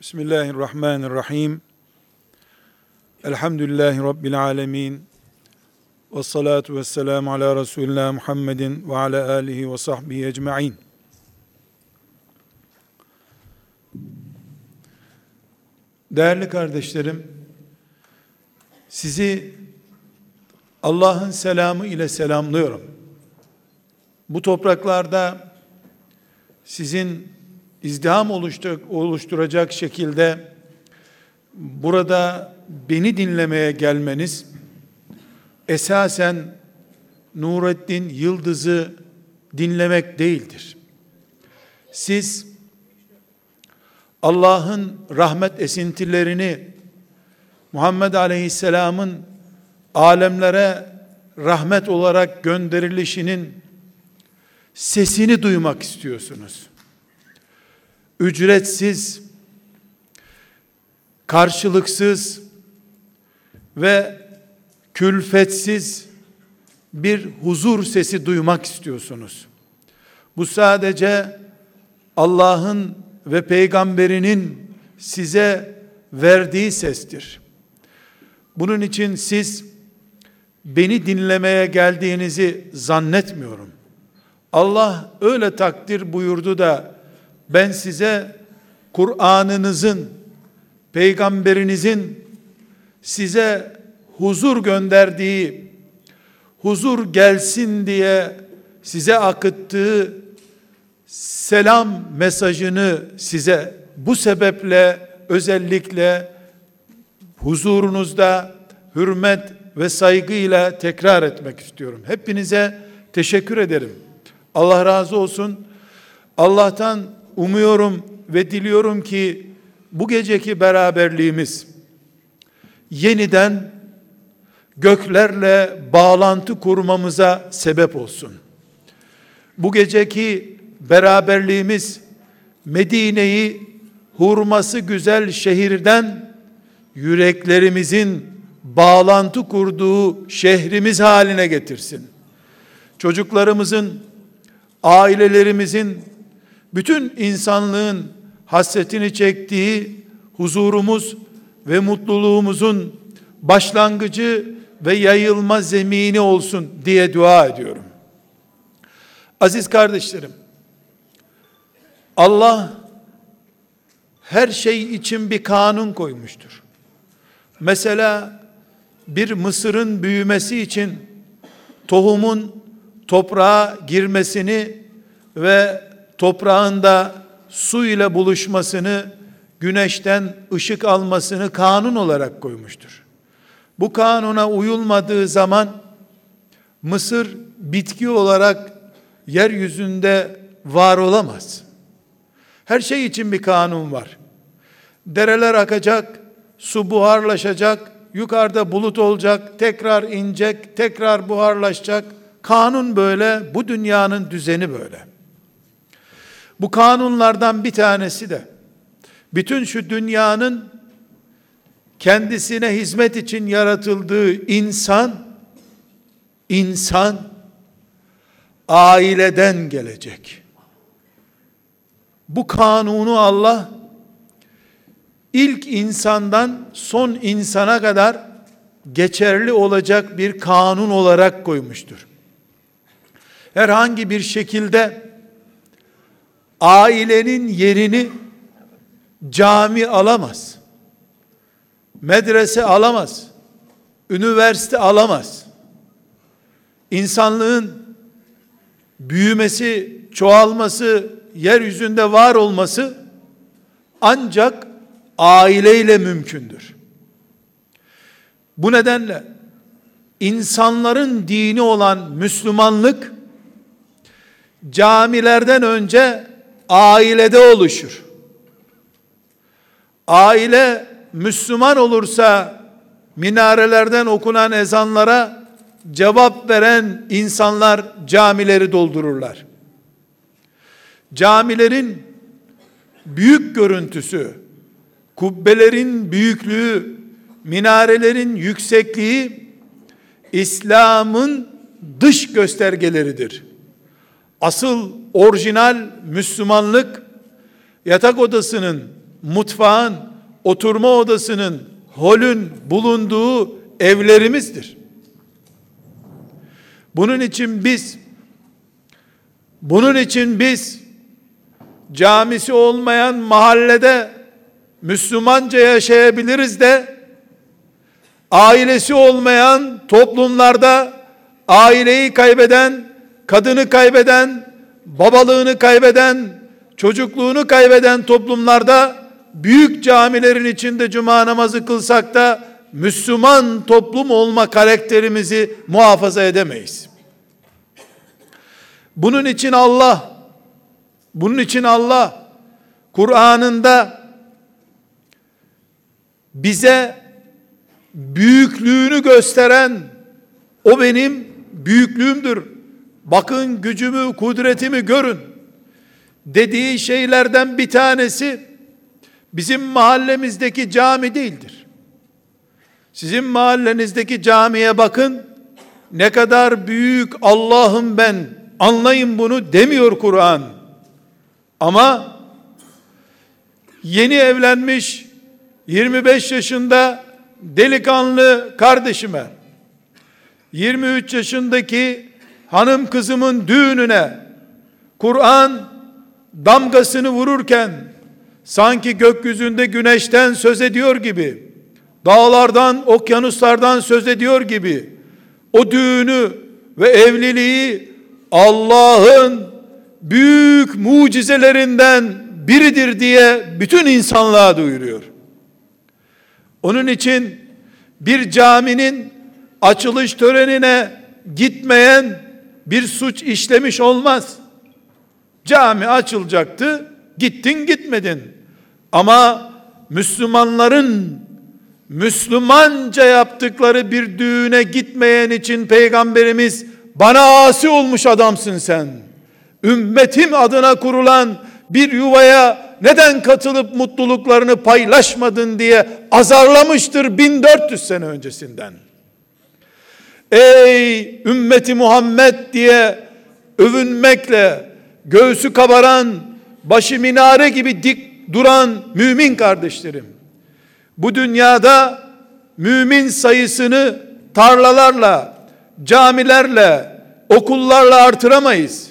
Bismillahirrahmanirrahim. Elhamdülillahi Rabbil alemin. Ve salatu ve selamu ala Resulina Muhammedin ve ala alihi ve sahbihi ecma'in. Değerli kardeşlerim, sizi Allah'ın selamı ile selamlıyorum. Bu topraklarda sizin izdiham oluşturacak şekilde burada beni dinlemeye gelmeniz esasen Nurettin Yıldız'ı dinlemek değildir. Siz Allah'ın rahmet esintilerini Muhammed Aleyhisselam'ın alemlere rahmet olarak gönderilişinin sesini duymak istiyorsunuz ücretsiz, karşılıksız ve külfetsiz bir huzur sesi duymak istiyorsunuz. Bu sadece Allah'ın ve peygamberinin size verdiği sestir. Bunun için siz beni dinlemeye geldiğinizi zannetmiyorum. Allah öyle takdir buyurdu da ben size Kur'an'ınızın, peygamberinizin size huzur gönderdiği, huzur gelsin diye size akıttığı selam mesajını size bu sebeple özellikle huzurunuzda hürmet ve saygıyla tekrar etmek istiyorum. Hepinize teşekkür ederim. Allah razı olsun. Allah'tan umuyorum ve diliyorum ki bu geceki beraberliğimiz yeniden göklerle bağlantı kurmamıza sebep olsun. Bu geceki beraberliğimiz Medine'yi hurması güzel şehirden yüreklerimizin bağlantı kurduğu şehrimiz haline getirsin. Çocuklarımızın, ailelerimizin bütün insanlığın hasretini çektiği huzurumuz ve mutluluğumuzun başlangıcı ve yayılma zemini olsun diye dua ediyorum. Aziz kardeşlerim, Allah her şey için bir kanun koymuştur. Mesela bir mısırın büyümesi için tohumun toprağa girmesini ve toprağında su ile buluşmasını, güneşten ışık almasını kanun olarak koymuştur. Bu kanuna uyulmadığı zaman Mısır bitki olarak yeryüzünde var olamaz. Her şey için bir kanun var. Dereler akacak, su buharlaşacak, yukarıda bulut olacak, tekrar inecek, tekrar buharlaşacak. Kanun böyle, bu dünyanın düzeni böyle. Bu kanunlardan bir tanesi de bütün şu dünyanın kendisine hizmet için yaratıldığı insan insan aileden gelecek. Bu kanunu Allah ilk insandan son insana kadar geçerli olacak bir kanun olarak koymuştur. Herhangi bir şekilde ailenin yerini cami alamaz. Medrese alamaz. Üniversite alamaz. İnsanlığın büyümesi, çoğalması, yeryüzünde var olması ancak aileyle mümkündür. Bu nedenle insanların dini olan Müslümanlık camilerden önce ailede oluşur. Aile Müslüman olursa minarelerden okunan ezanlara cevap veren insanlar camileri doldururlar. Camilerin büyük görüntüsü, kubbelerin büyüklüğü, minarelerin yüksekliği İslam'ın dış göstergeleridir. Asıl orijinal Müslümanlık yatak odasının mutfağın, oturma odasının, holün bulunduğu evlerimizdir. Bunun için biz bunun için biz camisi olmayan mahallede Müslümanca yaşayabiliriz de ailesi olmayan toplumlarda aileyi kaybeden, kadını kaybeden, babalığını kaybeden, çocukluğunu kaybeden toplumlarda büyük camilerin içinde cuma namazı kılsak da Müslüman toplum olma karakterimizi muhafaza edemeyiz. Bunun için Allah bunun için Allah Kur'an'ında bize büyüklüğünü gösteren o benim büyüklüğümdür. Bakın gücümü, kudretimi görün. Dediği şeylerden bir tanesi bizim mahallemizdeki cami değildir. Sizin mahallenizdeki camiye bakın. Ne kadar büyük Allah'ım ben anlayın bunu demiyor Kur'an. Ama yeni evlenmiş 25 yaşında delikanlı kardeşime 23 yaşındaki hanım kızımın düğününe Kur'an damgasını vururken sanki gökyüzünde güneşten söz ediyor gibi dağlardan, okyanuslardan söz ediyor gibi o düğünü ve evliliği Allah'ın büyük mucizelerinden biridir diye bütün insanlığa duyuruyor. Onun için bir caminin açılış törenine gitmeyen bir suç işlemiş olmaz. Cami açılacaktı, gittin gitmedin. Ama Müslümanların Müslümanca yaptıkları bir düğüne gitmeyen için peygamberimiz bana asi olmuş adamsın sen. Ümmetim adına kurulan bir yuvaya neden katılıp mutluluklarını paylaşmadın diye azarlamıştır 1400 sene öncesinden. Ey ümmeti Muhammed diye övünmekle göğsü kabaran, başı minare gibi dik duran mümin kardeşlerim. Bu dünyada mümin sayısını tarlalarla, camilerle, okullarla artıramayız.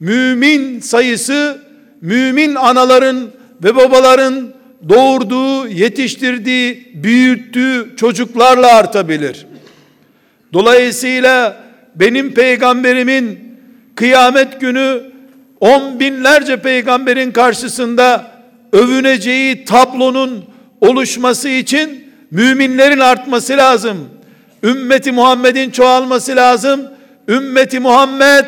Mümin sayısı mümin anaların ve babaların doğurduğu, yetiştirdiği, büyüttüğü çocuklarla artabilir. Dolayısıyla benim peygamberimin kıyamet günü on binlerce peygamberin karşısında övüneceği tablonun oluşması için müminlerin artması lazım. Ümmeti Muhammed'in çoğalması lazım. Ümmeti Muhammed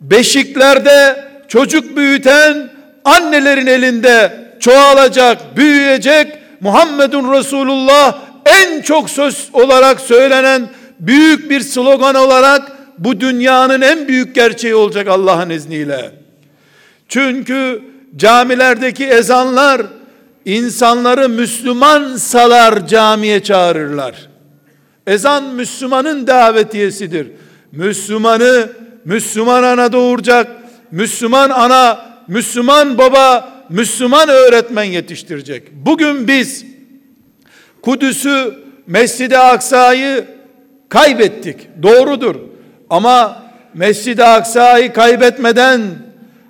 beşiklerde çocuk büyüten annelerin elinde çoğalacak, büyüyecek. Muhammedun Resulullah en çok söz olarak söylenen büyük bir slogan olarak bu dünyanın en büyük gerçeği olacak Allah'ın izniyle. Çünkü camilerdeki ezanlar insanları Müslüman salar camiye çağırırlar. Ezan Müslümanın davetiyesidir. Müslümanı Müslüman ana doğuracak, Müslüman ana, Müslüman baba, Müslüman öğretmen yetiştirecek. Bugün biz Kudüs'ü, Mescid-i Aksa'yı kaybettik. Doğrudur. Ama Mescid-i Aksa'yı kaybetmeden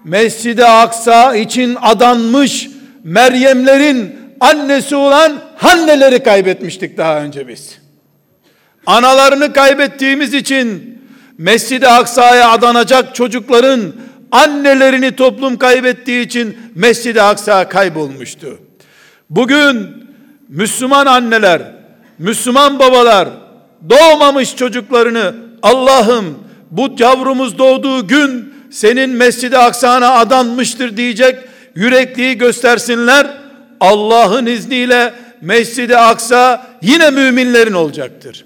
Mescid-i Aksa için adanmış Meryemlerin annesi olan Hanneleri kaybetmiştik daha önce biz. Analarını kaybettiğimiz için Mescid-i Aksa'ya adanacak çocukların annelerini toplum kaybettiği için Mescid-i Aksa kaybolmuştu. Bugün Müslüman anneler, Müslüman babalar doğmamış çocuklarını Allah'ım bu yavrumuz doğduğu gün senin Mescid-i Aksa'na adanmıştır diyecek yürekliği göstersinler. Allah'ın izniyle Mescid-i Aksa yine müminlerin olacaktır.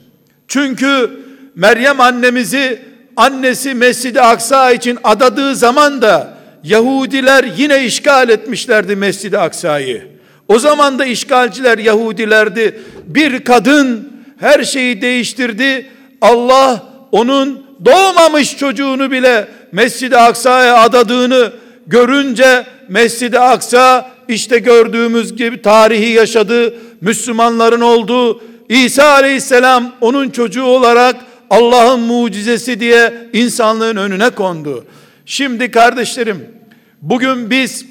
Çünkü Meryem annemizi annesi Mescid-i Aksa için adadığı zaman da Yahudiler yine işgal etmişlerdi Mescid-i Aksa'yı. O zaman da işgalciler Yahudilerdi. Bir kadın her şeyi değiştirdi. Allah onun doğmamış çocuğunu bile Mescid-i Aksa'ya adadığını görünce Mescid-i Aksa işte gördüğümüz gibi tarihi yaşadı. Müslümanların olduğu İsa aleyhisselam onun çocuğu olarak Allah'ın mucizesi diye insanlığın önüne kondu. Şimdi kardeşlerim bugün biz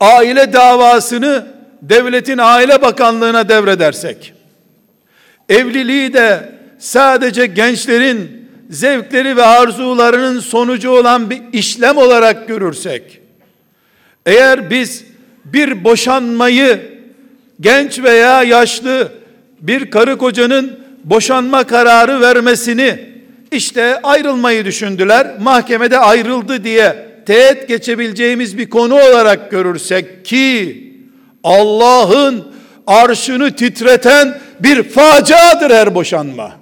aile davasını devletin aile bakanlığına devredersek evliliği de sadece gençlerin zevkleri ve arzularının sonucu olan bir işlem olarak görürsek eğer biz bir boşanmayı genç veya yaşlı bir karı kocanın boşanma kararı vermesini işte ayrılmayı düşündüler. Mahkemede ayrıldı diye teğet geçebileceğimiz bir konu olarak görürsek ki Allah'ın arşını titreten bir faciadır her boşanma.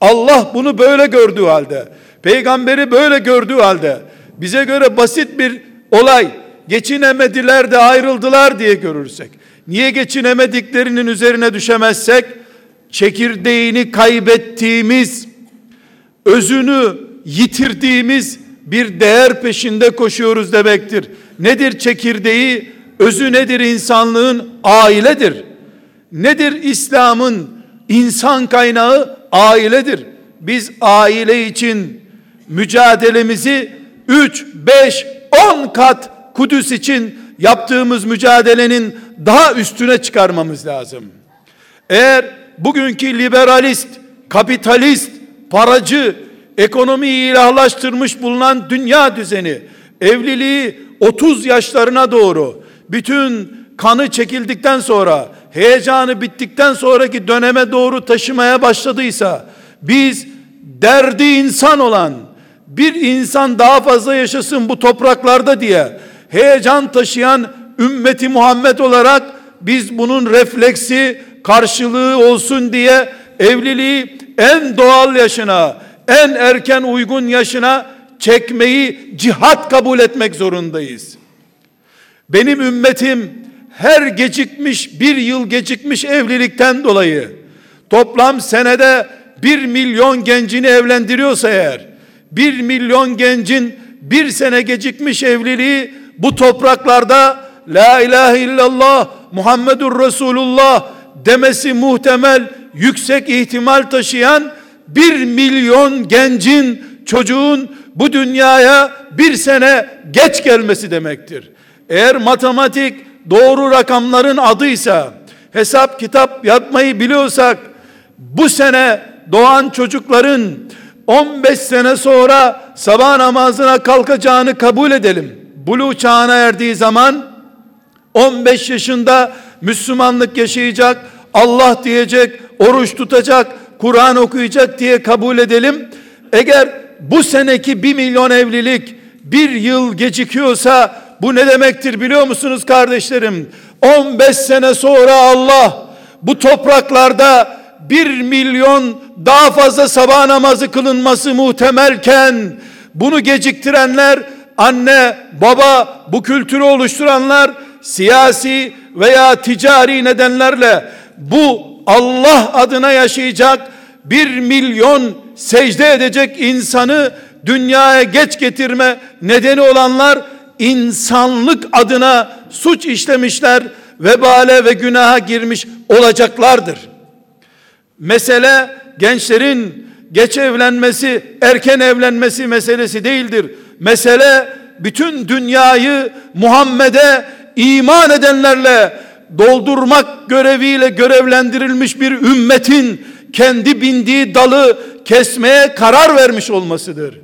Allah bunu böyle gördüğü halde, peygamberi böyle gördüğü halde bize göre basit bir olay geçinemediler de ayrıldılar diye görürsek niye geçinemediklerinin üzerine düşemezsek çekirdeğini kaybettiğimiz özünü yitirdiğimiz bir değer peşinde koşuyoruz demektir. Nedir çekirdeği? Özü nedir insanlığın? Ailedir. Nedir İslam'ın insan kaynağı? Ailedir. Biz aile için mücadelemizi 3, 5, 10 kat Kudüs için yaptığımız mücadelenin daha üstüne çıkarmamız lazım. Eğer bugünkü liberalist, kapitalist, paracı, ekonomiyi ilahlaştırmış bulunan dünya düzeni, evliliği 30 yaşlarına doğru, bütün kanı çekildikten sonra, heyecanı bittikten sonraki döneme doğru taşımaya başladıysa, biz derdi insan olan, bir insan daha fazla yaşasın bu topraklarda diye, heyecan taşıyan ümmeti Muhammed olarak, biz bunun refleksi, karşılığı olsun diye, evliliği en doğal yaşına, en erken uygun yaşına çekmeyi cihat kabul etmek zorundayız. Benim ümmetim her gecikmiş bir yıl gecikmiş evlilikten dolayı toplam senede bir milyon gencini evlendiriyorsa eğer bir milyon gencin bir sene gecikmiş evliliği bu topraklarda la ilahe illallah Muhammedur Resulullah demesi muhtemel yüksek ihtimal taşıyan bir milyon gencin çocuğun bu dünyaya bir sene geç gelmesi demektir. Eğer matematik doğru rakamların adıysa, hesap kitap yapmayı biliyorsak, bu sene doğan çocukların 15 sene sonra sabah namazına kalkacağını kabul edelim. Bulu çağına erdiği zaman 15 yaşında Müslümanlık yaşayacak, Allah diyecek, oruç tutacak, Kur'an okuyacak diye kabul edelim. Eğer bu seneki bir milyon evlilik bir yıl gecikiyorsa bu ne demektir biliyor musunuz kardeşlerim? 15 sene sonra Allah bu topraklarda bir milyon daha fazla sabah namazı kılınması muhtemelken bunu geciktirenler anne baba bu kültürü oluşturanlar siyasi veya ticari nedenlerle bu Allah adına yaşayacak bir milyon secde edecek insanı dünyaya geç getirme nedeni olanlar insanlık adına suç işlemişler, vebale ve günaha girmiş olacaklardır. Mesele gençlerin geç evlenmesi, erken evlenmesi meselesi değildir. Mesele bütün dünyayı Muhammed'e iman edenlerle doldurmak göreviyle görevlendirilmiş bir ümmetin kendi bindiği dalı kesmeye karar vermiş olmasıdır.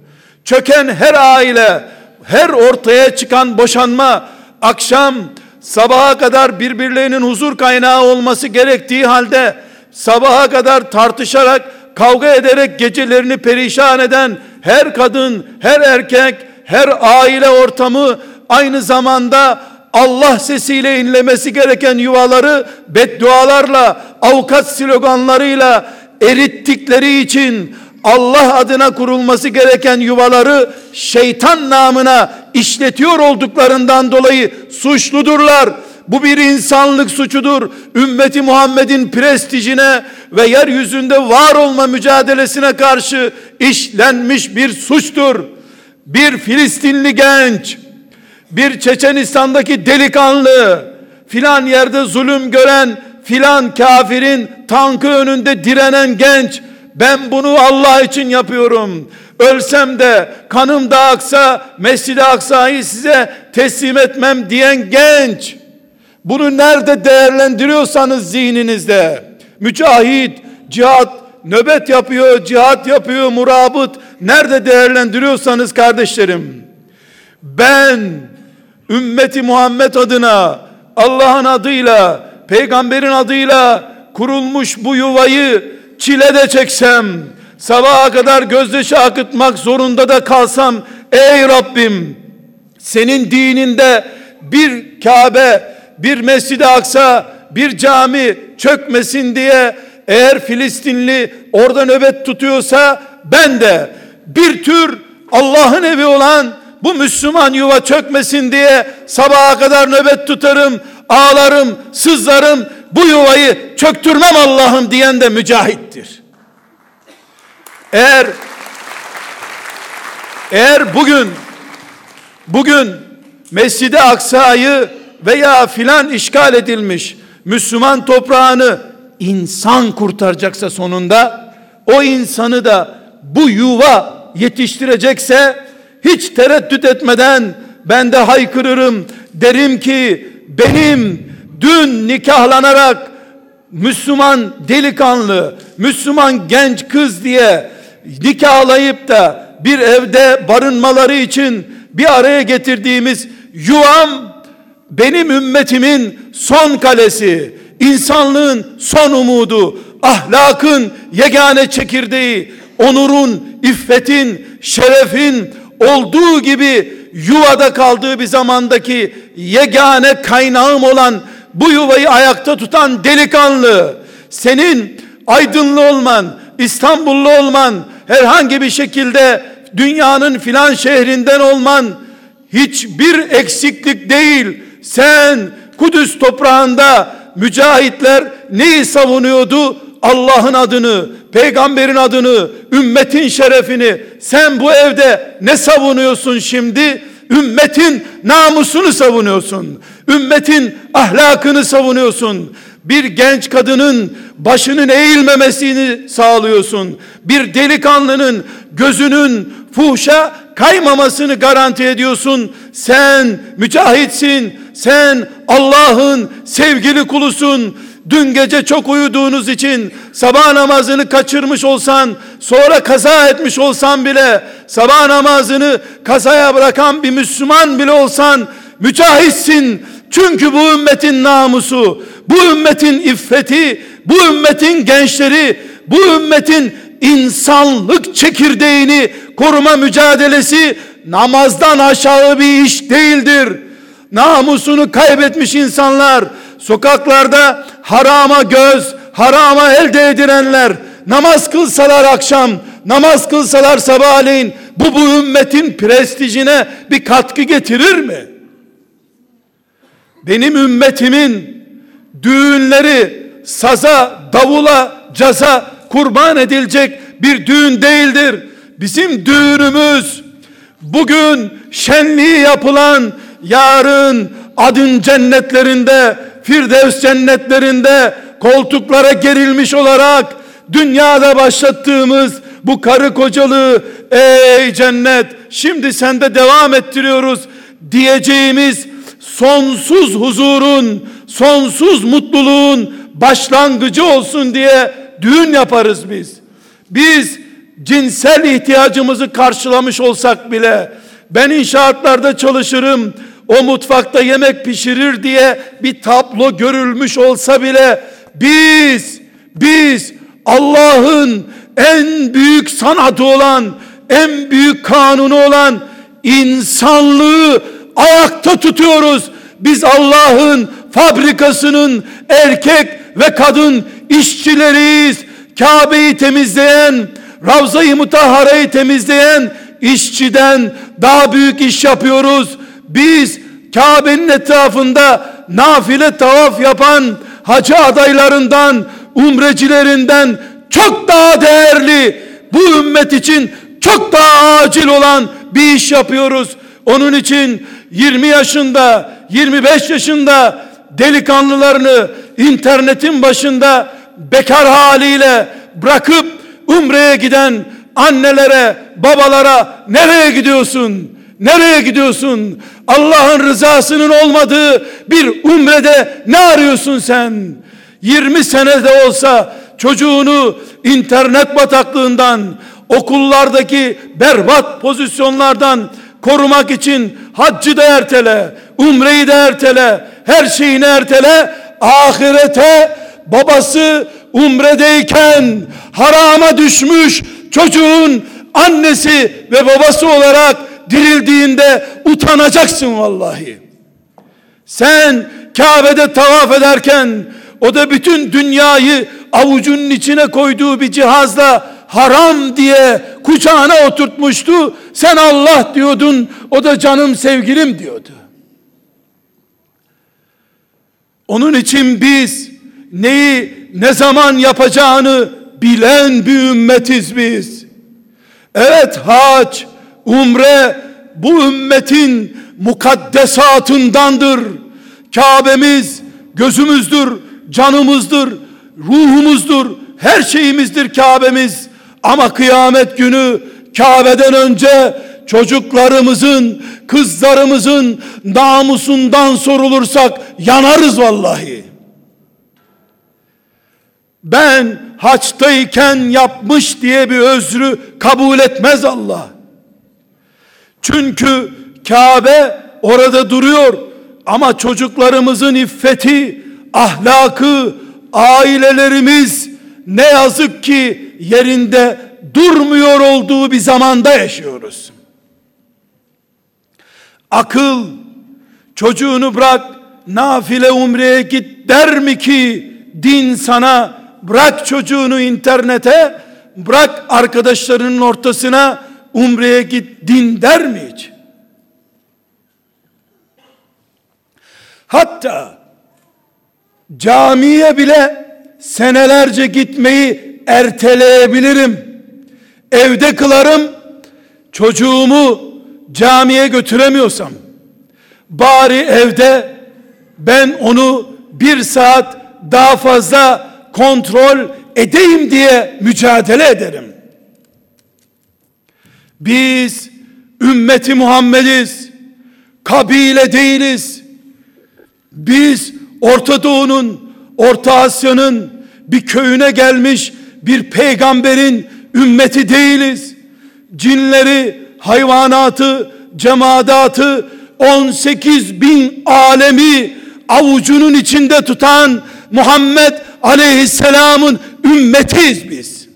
Çöken her aile, her ortaya çıkan boşanma, akşam sabaha kadar birbirlerinin huzur kaynağı olması gerektiği halde sabaha kadar tartışarak, kavga ederek gecelerini perişan eden her kadın, her erkek, her aile ortamı aynı zamanda Allah sesiyle inlemesi gereken yuvaları beddualarla, avukat sloganlarıyla erittikleri için Allah adına kurulması gereken yuvaları şeytan namına işletiyor olduklarından dolayı suçludurlar. Bu bir insanlık suçudur. Ümmeti Muhammed'in prestijine ve yeryüzünde var olma mücadelesine karşı işlenmiş bir suçtur. Bir Filistinli genç bir Çeçenistan'daki delikanlı filan yerde zulüm gören filan kafirin tankı önünde direnen genç ben bunu Allah için yapıyorum. Ölsem de kanım da aksa Mescid-i Aksa'yı size teslim etmem diyen genç. Bunu nerede değerlendiriyorsanız zihninizde mücahit, cihat, nöbet yapıyor, cihat yapıyor, murabıt nerede değerlendiriyorsanız kardeşlerim ben ümmeti Muhammed adına Allah'ın adıyla peygamberin adıyla kurulmuş bu yuvayı çile de çeksem sabaha kadar gözyaşı akıtmak zorunda da kalsam ey Rabbim senin dininde bir Kabe bir Mescid-i Aksa bir cami çökmesin diye eğer Filistinli orada nöbet tutuyorsa ben de bir tür Allah'ın evi olan bu Müslüman yuva çökmesin diye sabaha kadar nöbet tutarım, ağlarım, sızlarım, bu yuvayı çöktürmem Allah'ım diyen de mücahittir. Eğer eğer bugün bugün Mescid-i Aksa'yı veya filan işgal edilmiş Müslüman toprağını insan kurtaracaksa sonunda o insanı da bu yuva yetiştirecekse hiç tereddüt etmeden ben de haykırırım derim ki benim dün nikahlanarak Müslüman delikanlı, Müslüman genç kız diye nikahlayıp da bir evde barınmaları için bir araya getirdiğimiz yuvam benim ümmetimin son kalesi, insanlığın son umudu, ahlakın yegane çekirdeği, onurun, iffetin, şerefin olduğu gibi yuvada kaldığı bir zamandaki yegane kaynağım olan bu yuvayı ayakta tutan delikanlı senin aydınlı olman, İstanbullu olman, herhangi bir şekilde dünyanın filan şehrinden olman hiçbir eksiklik değil. Sen Kudüs toprağında mücahitler neyi savunuyordu? Allah'ın adını, peygamberin adını, ümmetin şerefini. Sen bu evde ne savunuyorsun şimdi? Ümmetin namusunu savunuyorsun. Ümmetin ahlakını savunuyorsun. Bir genç kadının başının eğilmemesini sağlıyorsun. Bir delikanlının gözünün fuhşa kaymamasını garanti ediyorsun. Sen mücahitsin. Sen Allah'ın sevgili kulusun. Dün gece çok uyuduğunuz için sabah namazını kaçırmış olsan, sonra kaza etmiş olsan bile sabah namazını kazaya bırakan bir Müslüman bile olsan mücahitsin. Çünkü bu ümmetin namusu, bu ümmetin iffeti, bu ümmetin gençleri, bu ümmetin insanlık çekirdeğini koruma mücadelesi namazdan aşağı bir iş değildir. Namusunu kaybetmiş insanlar, sokaklarda harama göz, harama elde edilenler, namaz kılsalar akşam, namaz kılsalar sabahleyin, bu bu ümmetin prestijine bir katkı getirir mi? Benim ümmetimin düğünleri saza, davula, caza kurban edilecek bir düğün değildir. Bizim düğünümüz bugün şenliği yapılan yarın adın cennetlerinde, Firdevs cennetlerinde koltuklara gerilmiş olarak dünyada başlattığımız bu karı kocalığı ey cennet şimdi sende devam ettiriyoruz diyeceğimiz sonsuz huzurun, sonsuz mutluluğun başlangıcı olsun diye düğün yaparız biz. Biz cinsel ihtiyacımızı karşılamış olsak bile ben inşaatlarda çalışırım o mutfakta yemek pişirir diye bir tablo görülmüş olsa bile biz biz Allah'ın en büyük sanatı olan en büyük kanunu olan insanlığı ayakta tutuyoruz. Biz Allah'ın fabrikasının erkek ve kadın işçileriyiz. Kabe'yi temizleyen, Ravza-i Mutahhara'yı temizleyen işçiden daha büyük iş yapıyoruz. Biz Kabe'nin etrafında nafile tavaf yapan hacı adaylarından, umrecilerinden çok daha değerli, bu ümmet için çok daha acil olan bir iş yapıyoruz. Onun için 20 yaşında, 25 yaşında delikanlılarını internetin başında bekar haliyle bırakıp umreye giden annelere, babalara nereye gidiyorsun? Nereye gidiyorsun? Allah'ın rızasının olmadığı bir umrede ne arıyorsun sen? 20 senede olsa çocuğunu internet bataklığından, okullardaki berbat pozisyonlardan korumak için haccı da ertele, umreyi de ertele, her şeyini ertele, ahirete babası umredeyken harama düşmüş çocuğun annesi ve babası olarak dirildiğinde utanacaksın vallahi. Sen Kabe'de tavaf ederken o da bütün dünyayı avucunun içine koyduğu bir cihazla haram diye kucağına oturtmuştu. Sen Allah diyordun, o da canım sevgilim diyordu. Onun için biz neyi ne zaman yapacağını bilen bir ümmetiz biz. Evet hac, umre bu ümmetin mukaddesatındandır. Kabe'miz gözümüzdür, canımızdır, ruhumuzdur, her şeyimizdir Kabe'miz. Ama kıyamet günü Kabe'den önce çocuklarımızın, kızlarımızın namusundan sorulursak yanarız vallahi. Ben haçtayken yapmış diye bir özrü kabul etmez Allah. Çünkü Kabe orada duruyor ama çocuklarımızın iffeti, ahlakı, ailelerimiz ne yazık ki yerinde durmuyor olduğu bir zamanda yaşıyoruz. Akıl çocuğunu bırak nafile umreye git der mi ki din sana bırak çocuğunu internete bırak arkadaşlarının ortasına umreye git din der mi hiç? Hatta camiye bile senelerce gitmeyi erteleyebilirim. Evde kılarım, çocuğumu camiye götüremiyorsam, bari evde ben onu bir saat daha fazla kontrol edeyim diye mücadele ederim. Biz ümmeti Muhammediz. Kabile değiliz. Biz Orta Doğu'nun, Orta Asya'nın bir köyüne gelmiş bir peygamberin ümmeti değiliz. Cinleri, hayvanatı, cemadatı, 18 bin alemi avucunun içinde tutan Muhammed Aleyhisselam'ın ümmetiyiz biz.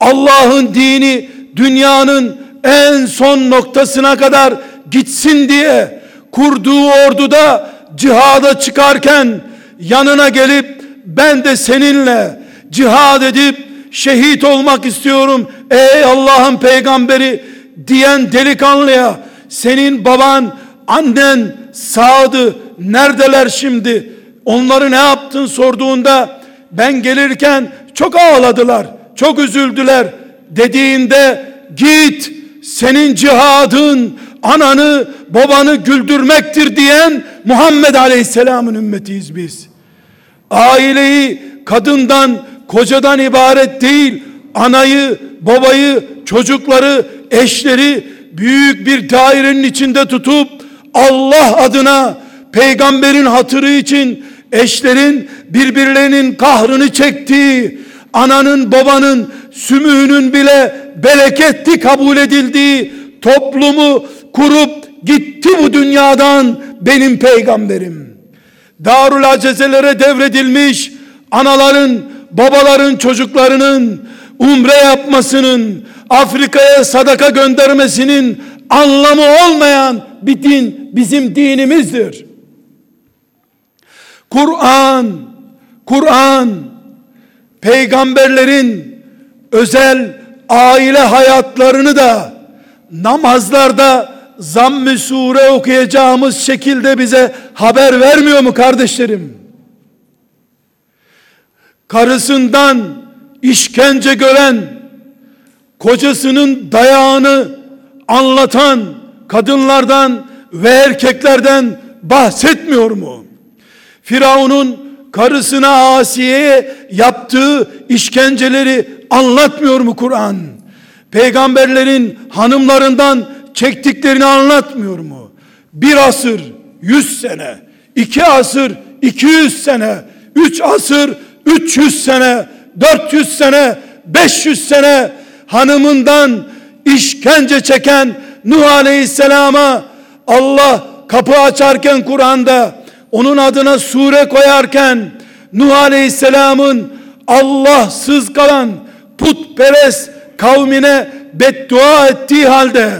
Allah'ın dini dünyanın en son noktasına kadar gitsin diye kurduğu orduda cihada çıkarken yanına gelip ben de seninle cihad edip şehit olmak istiyorum. Ey Allah'ın peygamberi diyen delikanlıya senin baban annen sağdı neredeler şimdi? Onları ne yaptın sorduğunda ben gelirken çok ağladılar çok üzüldüler dediğinde git senin cihadın ananı babanı güldürmektir diyen Muhammed Aleyhisselam'ın ümmetiyiz biz. Aileyi kadından kocadan ibaret değil anayı babayı çocukları eşleri büyük bir dairenin içinde tutup Allah adına peygamberin hatırı için eşlerin birbirlerinin kahrını çektiği ananın babanın sümüğünün bile bereketli kabul edildiği toplumu kurup gitti bu dünyadan benim peygamberim. Darul Acezelere devredilmiş anaların, babaların çocuklarının umre yapmasının, Afrika'ya sadaka göndermesinin anlamı olmayan bir din bizim dinimizdir. Kur'an, Kur'an peygamberlerin özel aile hayatlarını da namazlarda zamm-ı sure okuyacağımız şekilde bize haber vermiyor mu kardeşlerim? Karısından işkence gören, kocasının dayağını anlatan kadınlardan ve erkeklerden bahsetmiyor mu? Firavun'un karısına Asiye'ye yaptığı işkenceleri anlatmıyor mu Kur'an? Peygamberlerin hanımlarından çektiklerini anlatmıyor mu? Bir asır, yüz sene, iki asır, iki yüz sene, üç asır, üç yüz sene, dört yüz sene, beş yüz sene hanımından işkence çeken Nuh Aleyhisselam'a Allah kapı açarken Kur'an'da onun adına sure koyarken Nuh Aleyhisselam'ın Allahsız kalan putperest kavmine beddua ettiği halde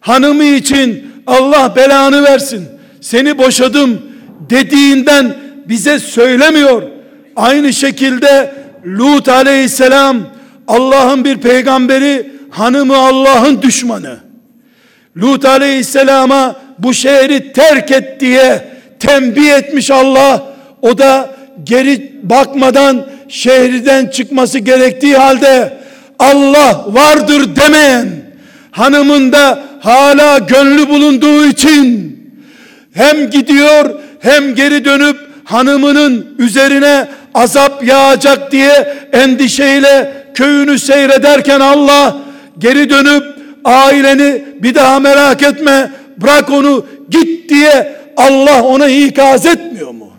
hanımı için Allah belanı versin seni boşadım dediğinden bize söylemiyor. Aynı şekilde Lut aleyhisselam Allah'ın bir peygamberi hanımı Allah'ın düşmanı. Lut aleyhisselama bu şehri terk et diye tembih etmiş Allah. O da geri bakmadan şehriden çıkması gerektiği halde Allah vardır demeyen hanımında hala gönlü bulunduğu için hem gidiyor hem geri dönüp hanımının üzerine azap yağacak diye endişeyle köyünü seyrederken Allah geri dönüp aileni bir daha merak etme bırak onu git diye Allah ona ikaz etmiyor mu?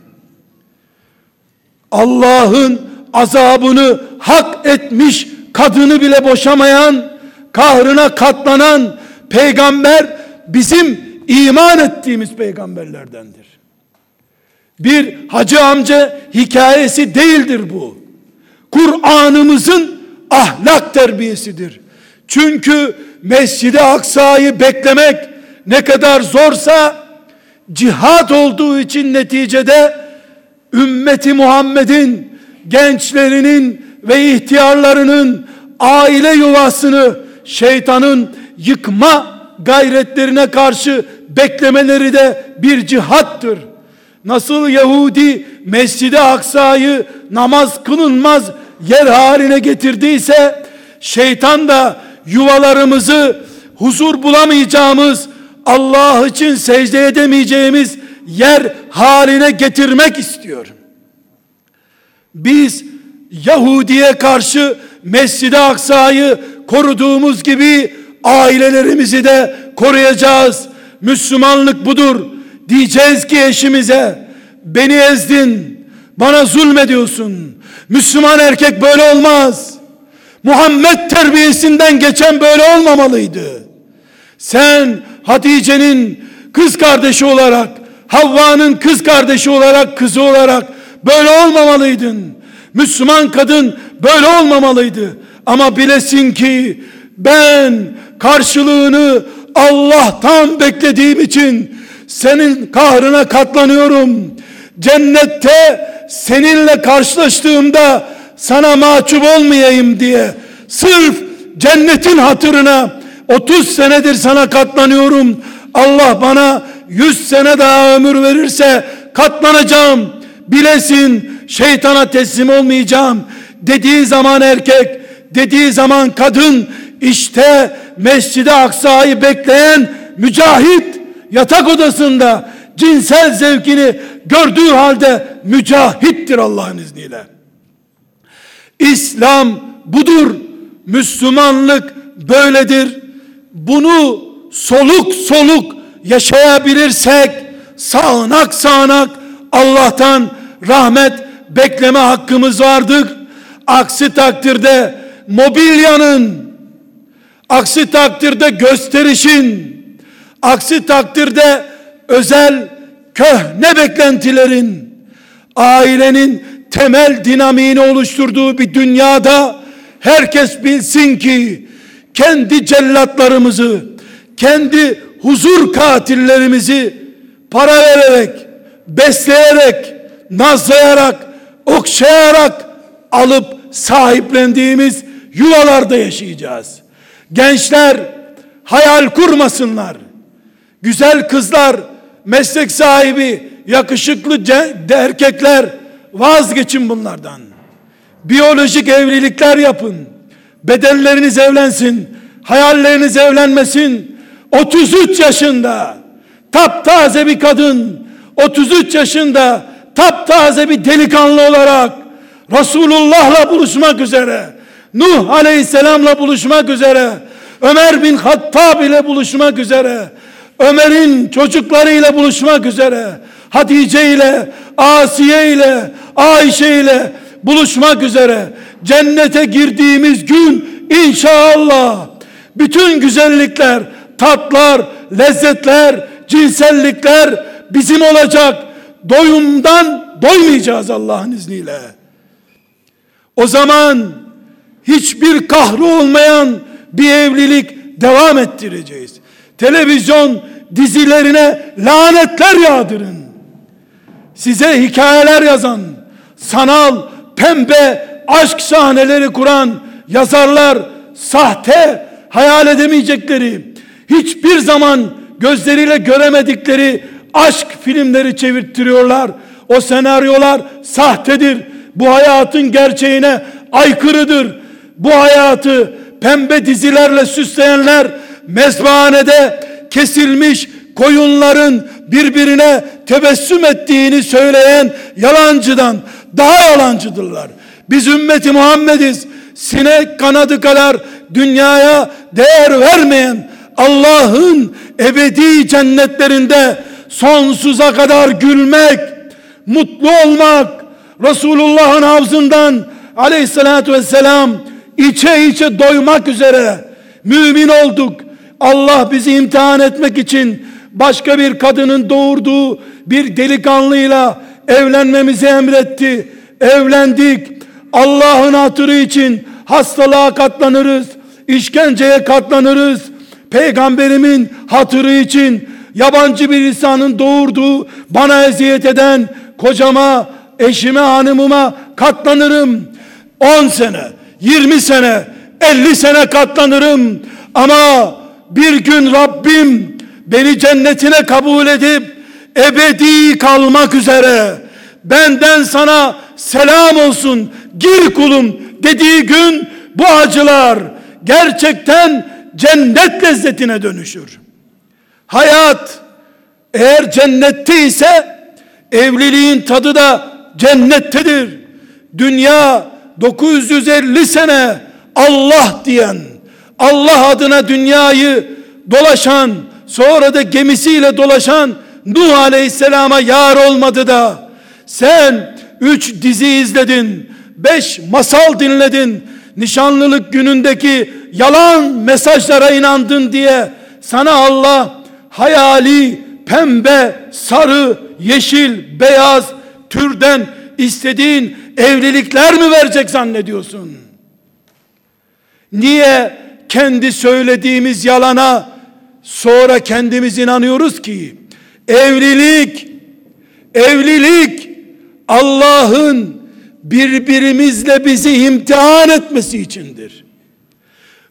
Allah'ın azabını hak etmiş kadını bile boşamayan kahrına katlanan peygamber bizim iman ettiğimiz peygamberlerdendir. Bir hacı amca hikayesi değildir bu. Kur'an'ımızın ahlak terbiyesidir. Çünkü Mescid-i Aksa'yı beklemek ne kadar zorsa cihat olduğu için neticede ümmeti Muhammed'in gençlerinin ve ihtiyarlarının aile yuvasını şeytanın yıkma gayretlerine karşı beklemeleri de bir cihattır. Nasıl Yahudi Mescid-i Aksa'yı namaz kılınmaz yer haline getirdiyse şeytan da yuvalarımızı huzur bulamayacağımız Allah için secde edemeyeceğimiz yer haline getirmek istiyor. Biz Yahudi'ye karşı Mescid-i Aksa'yı koruduğumuz gibi ailelerimizi de koruyacağız. Müslümanlık budur. Diyeceğiz ki eşimize beni ezdin, bana zulmediyorsun. Müslüman erkek böyle olmaz. Muhammed terbiyesinden geçen böyle olmamalıydı. Sen Hatice'nin kız kardeşi olarak, Havva'nın kız kardeşi olarak, kızı olarak böyle olmamalıydın. Müslüman kadın böyle olmamalıydı. Ama bilesin ki ben karşılığını Allah'tan beklediğim için senin kahrına katlanıyorum. Cennette seninle karşılaştığımda sana mahcup olmayayım diye sırf cennetin hatırına 30 senedir sana katlanıyorum. Allah bana 100 sene daha ömür verirse katlanacağım. Bilesin şeytana teslim olmayacağım dediği zaman erkek, dediği zaman kadın işte Mescid-i Aksa'yı bekleyen mücahit yatak odasında cinsel zevkini gördüğü halde mücahittir Allah'ın izniyle. İslam budur. Müslümanlık böyledir. Bunu soluk soluk yaşayabilirsek sağanak sağanak Allah'tan rahmet bekleme hakkımız vardır. Aksi takdirde mobilyanın aksi takdirde gösterişin aksi takdirde özel köhne beklentilerin ailenin temel dinamiğini oluşturduğu bir dünyada herkes bilsin ki kendi cellatlarımızı, kendi huzur katillerimizi para vererek, besleyerek, nazlayarak, okşayarak alıp sahiplendiğimiz yuvalarda yaşayacağız. Gençler hayal kurmasınlar. Güzel kızlar, meslek sahibi, yakışıklı erkekler vazgeçin bunlardan. Biyolojik evlilikler yapın. Bedenleriniz evlensin. Hayalleriniz evlenmesin. 33 yaşında taptaze bir kadın 33 yaşında taptaze bir delikanlı olarak Resulullah'la buluşmak üzere Nuh aleyhisselamla buluşmak üzere Ömer bin Hattab ile buluşmak üzere Ömer'in çocuklarıyla buluşmak üzere Hatice ile Asiye ile Ayşe ile buluşmak üzere cennete girdiğimiz gün inşallah bütün güzellikler, tatlar, lezzetler, cinsellikler bizim olacak. Doyumdan doymayacağız Allah'ın izniyle. O zaman hiçbir kahrı olmayan bir evlilik devam ettireceğiz. Televizyon dizilerine lanetler yağdırın. Size hikayeler yazan, sanal, pembe, aşk sahneleri kuran yazarlar sahte, hayal edemeyecekleri, hiçbir zaman gözleriyle göremedikleri aşk filmleri çevirttiriyorlar. O senaryolar sahtedir. Bu hayatın gerçeğine aykırıdır. Bu hayatı pembe dizilerle süsleyenler mezbahanede kesilmiş koyunların birbirine tebessüm ettiğini söyleyen yalancıdan daha yalancıdırlar. Biz ümmeti Muhammediz. Sinek kanadı kadar dünyaya değer vermeyen Allah'ın ebedi cennetlerinde sonsuza kadar gülmek, mutlu olmak, Resulullah'ın havzından aleyhissalatü vesselam içe içe doymak üzere mümin olduk. Allah bizi imtihan etmek için başka bir kadının doğurduğu bir delikanlıyla evlenmemizi emretti. Evlendik. Allah'ın hatırı için hastalığa katlanırız, işkenceye katlanırız. Peygamberimin hatırı için yabancı bir insanın doğurduğu bana eziyet eden kocama, eşime, hanımıma katlanırım. 10 sene, 20 sene, 50 sene katlanırım. Ama bir gün Rabbim beni cennetine kabul edip ebedi kalmak üzere benden sana selam olsun gir kulum dediği gün bu acılar gerçekten cennet lezzetine dönüşür. Hayat eğer cennette ise evliliğin tadı da cennettedir. Dünya 950 sene Allah diyen, Allah adına dünyayı dolaşan, sonra da gemisiyle dolaşan Nuh Aleyhisselam'a yar olmadı da sen üç dizi izledin, beş masal dinledin, nişanlılık günündeki yalan mesajlara inandın diye sana Allah hayali pembe, sarı, yeşil, beyaz türden istediğin evlilikler mi verecek zannediyorsun? Niye kendi söylediğimiz yalana sonra kendimiz inanıyoruz ki? Evlilik, evlilik Allah'ın birbirimizle bizi imtihan etmesi içindir.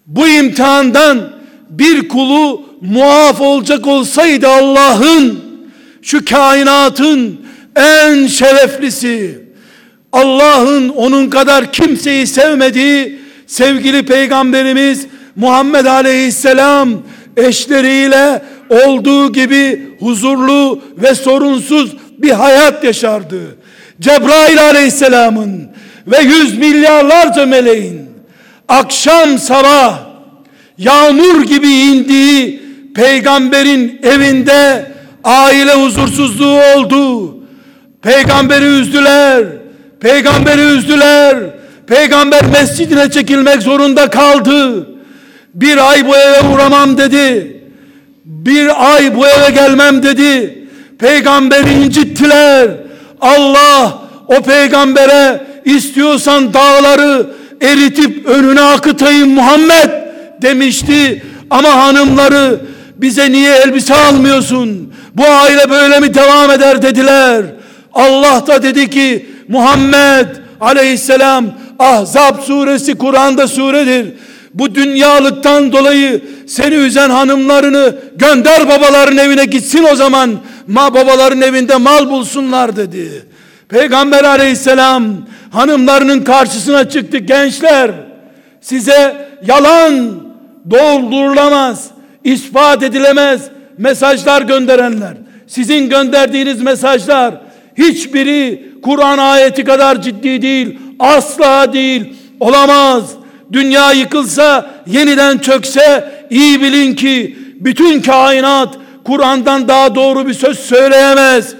Bu imtihandan bir kulu muaf olacak olsaydı Allah'ın şu kainatın en şereflisi Allah'ın onun kadar kimseyi sevmediği sevgili peygamberimiz Muhammed Aleyhisselam eşleriyle olduğu gibi huzurlu ve sorunsuz bir hayat yaşardı. Cebrail aleyhisselamın ve yüz milyarlarca meleğin akşam sabah yağmur gibi indiği peygamberin evinde aile huzursuzluğu oldu. Peygamberi üzdüler. Peygamberi üzdüler. Peygamber mescidine çekilmek zorunda kaldı. Bir ay bu eve uğramam dedi. Bir ay bu eve gelmem dedi. Peygamberi incittiler. Allah o peygambere istiyorsan dağları eritip önüne akıtayım Muhammed demişti. Ama hanımları bize niye elbise almıyorsun? Bu aile böyle mi devam eder dediler. Allah da dedi ki Muhammed aleyhisselam Ahzab suresi Kur'an'da suredir. Bu dünyalıktan dolayı seni üzen hanımlarını gönder babaların evine gitsin o zaman ma babaların evinde mal bulsunlar dedi. Peygamber aleyhisselam hanımlarının karşısına çıktı gençler size yalan doldurulamaz ispat edilemez mesajlar gönderenler, sizin gönderdiğiniz mesajlar hiçbiri Kur'an ayeti kadar ciddi değil, asla değil, olamaz. Dünya yıkılsa, yeniden çökse iyi bilin ki bütün kainat Kur'an'dan daha doğru bir söz söyleyemez.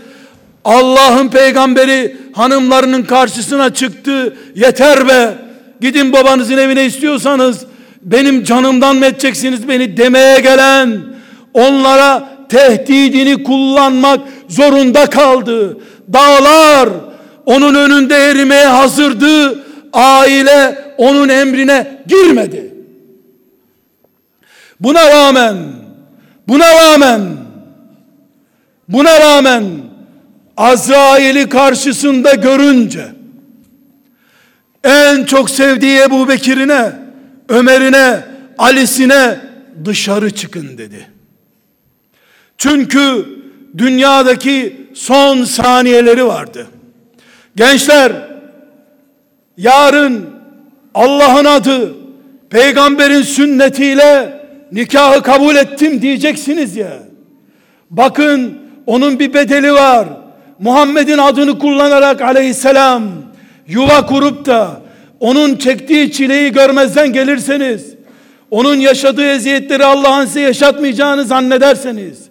Allah'ın peygamberi hanımlarının karşısına çıktı. Yeter be. Gidin babanızın evine istiyorsanız benim canımdan mı edeceksiniz beni demeye gelen onlara tehdidini kullanmak zorunda kaldı. Dağlar onun önünde erimeye hazırdı. Aile onun emrine girmedi. Buna rağmen buna rağmen buna rağmen Azrail'i karşısında görünce en çok sevdiği Ebu Bekir'ine, Ömer'ine, Ali'sine dışarı çıkın dedi. Çünkü dünyadaki son saniyeleri vardı. Gençler yarın Allah'ın adı peygamberin sünnetiyle nikahı kabul ettim diyeceksiniz ya. Bakın onun bir bedeli var. Muhammed'in adını kullanarak aleyhisselam yuva kurup da onun çektiği çileyi görmezden gelirseniz, onun yaşadığı eziyetleri Allah'ın size yaşatmayacağını zannederseniz,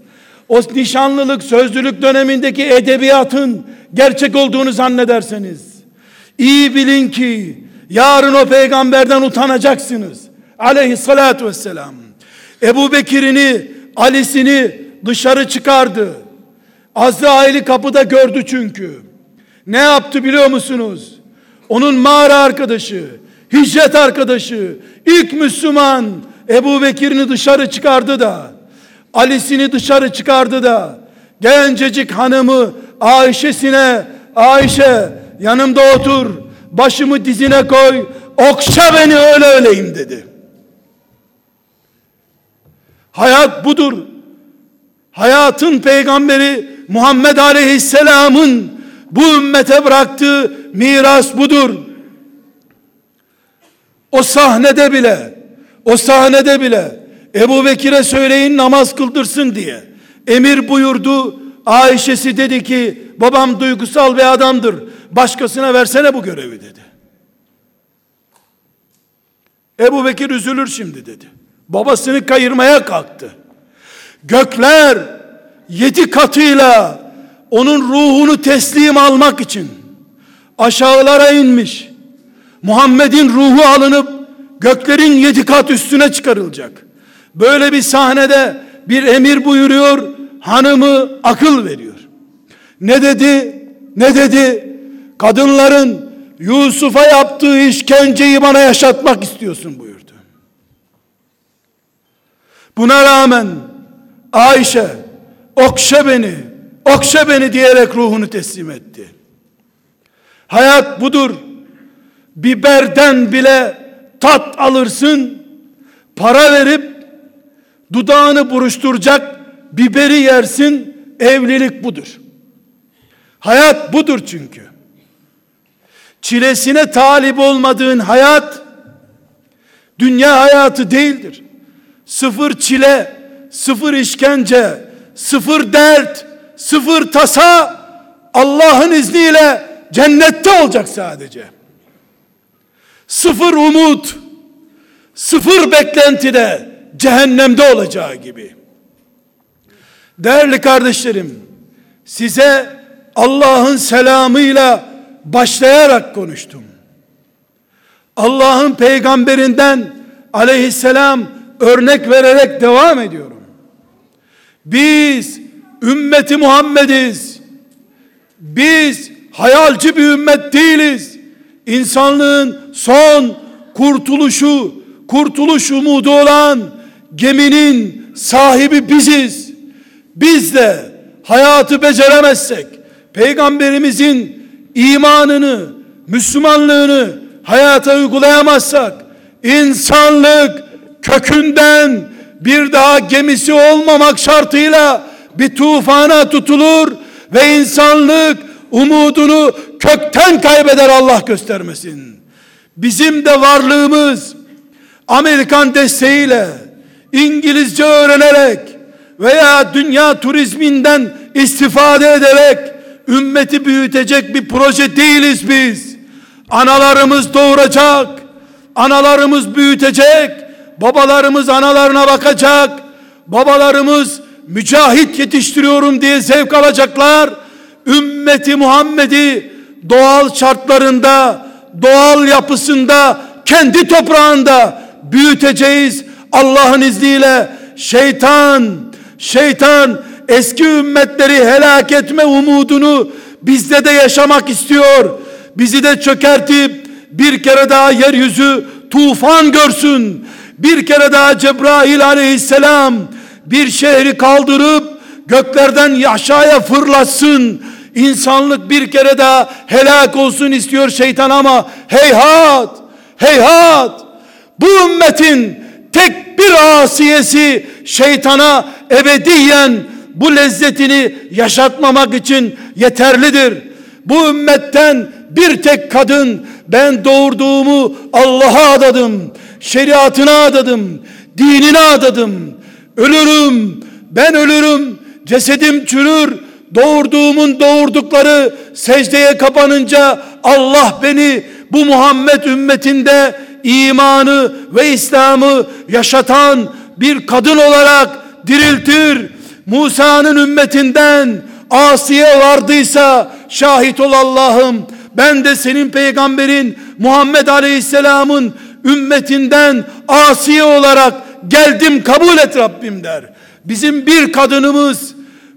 o nişanlılık, sözlülük dönemindeki edebiyatın gerçek olduğunu zannederseniz, iyi bilin ki yarın o peygamberden utanacaksınız. Aleyhissalatu vesselam. Ebu Bekir'ini, Ali'sini dışarı çıkardı. Azrail'i kapıda gördü çünkü. Ne yaptı biliyor musunuz? Onun mağara arkadaşı, hicret arkadaşı, ilk Müslüman Ebu Bekir'ini dışarı çıkardı da, Ali'sini dışarı çıkardı da, gencecik hanımı Ayşe'sine, Ayşe yanımda otur, başımı dizine koy, okşa beni öyle öleyim dedi. Hayat budur. Hayatın peygamberi Muhammed Aleyhisselam'ın bu ümmete bıraktığı miras budur. O sahnede bile, o sahnede bile Ebu Bekir'e söyleyin namaz kıldırsın diye emir buyurdu. Ayşe'si dedi ki babam duygusal bir adamdır. Başkasına versene bu görevi dedi. Ebu Bekir üzülür şimdi dedi. Babasını kayırmaya kalktı. Gökler yedi katıyla onun ruhunu teslim almak için aşağılara inmiş. Muhammed'in ruhu alınıp göklerin yedi kat üstüne çıkarılacak. Böyle bir sahnede bir emir buyuruyor, hanımı akıl veriyor. Ne dedi? Ne dedi? Kadınların Yusuf'a yaptığı işkenceyi bana yaşatmak istiyorsun buyurdu. Buna rağmen Ayşe okşa beni, okşa beni diyerek ruhunu teslim etti. Hayat budur. Biberden bile tat alırsın, para verip dudağını buruşturacak biberi yersin, evlilik budur. Hayat budur çünkü. Çilesine talip olmadığın hayat dünya hayatı değildir. Sıfır çile, sıfır işkence, sıfır dert, sıfır tasa Allah'ın izniyle cennette olacak sadece. Sıfır umut, sıfır beklentide cehennemde olacağı gibi. Değerli kardeşlerim, size Allah'ın selamıyla başlayarak konuştum. Allah'ın peygamberinden aleyhisselam örnek vererek devam ediyorum. Biz ümmeti Muhammediz. Biz hayalci bir ümmet değiliz. İnsanlığın son kurtuluşu, kurtuluş umudu olan geminin sahibi biziz. Biz de hayatı beceremezsek, peygamberimizin imanını, Müslümanlığını hayata uygulayamazsak, insanlık kökünden bir daha gemisi olmamak şartıyla bir tufana tutulur ve insanlık umudunu kökten kaybeder Allah göstermesin. Bizim de varlığımız Amerikan desteğiyle, İngilizce öğrenerek veya dünya turizminden istifade ederek ümmeti büyütecek bir proje değiliz biz. Analarımız doğuracak, analarımız büyütecek, babalarımız analarına bakacak, babalarımız mücahit yetiştiriyorum diye zevk alacaklar. Ümmeti Muhammed'i doğal şartlarında, doğal yapısında, kendi toprağında büyüteceğiz. Allah'ın izniyle şeytan, şeytan eski ümmetleri helak etme umudunu bizde de yaşamak istiyor. Bizi de çökertip bir kere daha yeryüzü tufan görsün. Bir kere daha Cebrail aleyhisselam bir şehri kaldırıp göklerden aşağıya fırlatsın. İnsanlık bir kere daha helak olsun istiyor şeytan ama heyhat, heyhat. Bu ümmetin tek bir asiyesi şeytana ebediyen bu lezzetini yaşatmamak için yeterlidir. Bu ümmetten bir tek kadın ben doğurduğumu Allah'a adadım, şeriatına adadım, dinine adadım. Ölürüm, ben ölürüm, cesedim çürür, doğurduğumun doğurdukları secdeye kapanınca Allah beni bu Muhammed ümmetinde imanı ve İslam'ı yaşatan bir kadın olarak diriltir. Musa'nın ümmetinden Asiye vardıysa şahit ol Allah'ım. Ben de senin peygamberin Muhammed Aleyhisselam'ın ümmetinden Asiye olarak geldim kabul et Rabbim der. Bizim bir kadınımız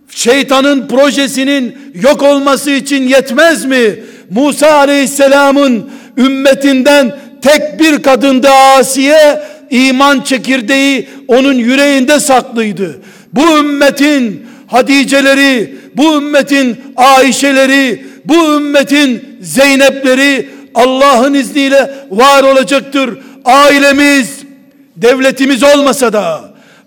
şeytanın projesinin yok olması için yetmez mi? Musa Aleyhisselam'ın ümmetinden tek bir kadındı Asiye iman çekirdeği onun yüreğinde saklıydı. Bu ümmetin Hadiceleri, bu ümmetin Ayşeleri, bu ümmetin Zeynepleri Allah'ın izniyle var olacaktır. Ailemiz, devletimiz olmasa da,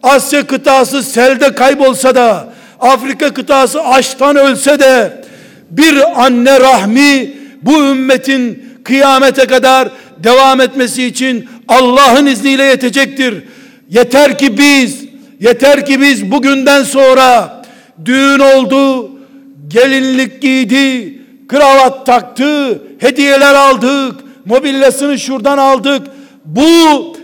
Asya kıtası selde kaybolsa da, Afrika kıtası açtan ölse de, bir anne rahmi bu ümmetin kıyamete kadar devam etmesi için Allah'ın izniyle yetecektir. Yeter ki biz, yeter ki biz bugünden sonra düğün oldu, gelinlik giydi, kravat taktı, hediyeler aldık, mobilyasını şuradan aldık. Bu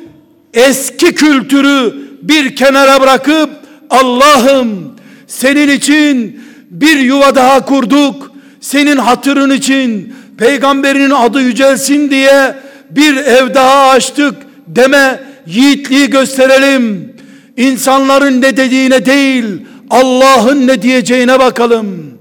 eski kültürü bir kenara bırakıp Allah'ım senin için bir yuva daha kurduk. Senin hatırın için peygamberinin adı yücelsin diye bir ev daha açtık deme yiğitliği gösterelim. İnsanların ne dediğine değil Allah'ın ne diyeceğine bakalım.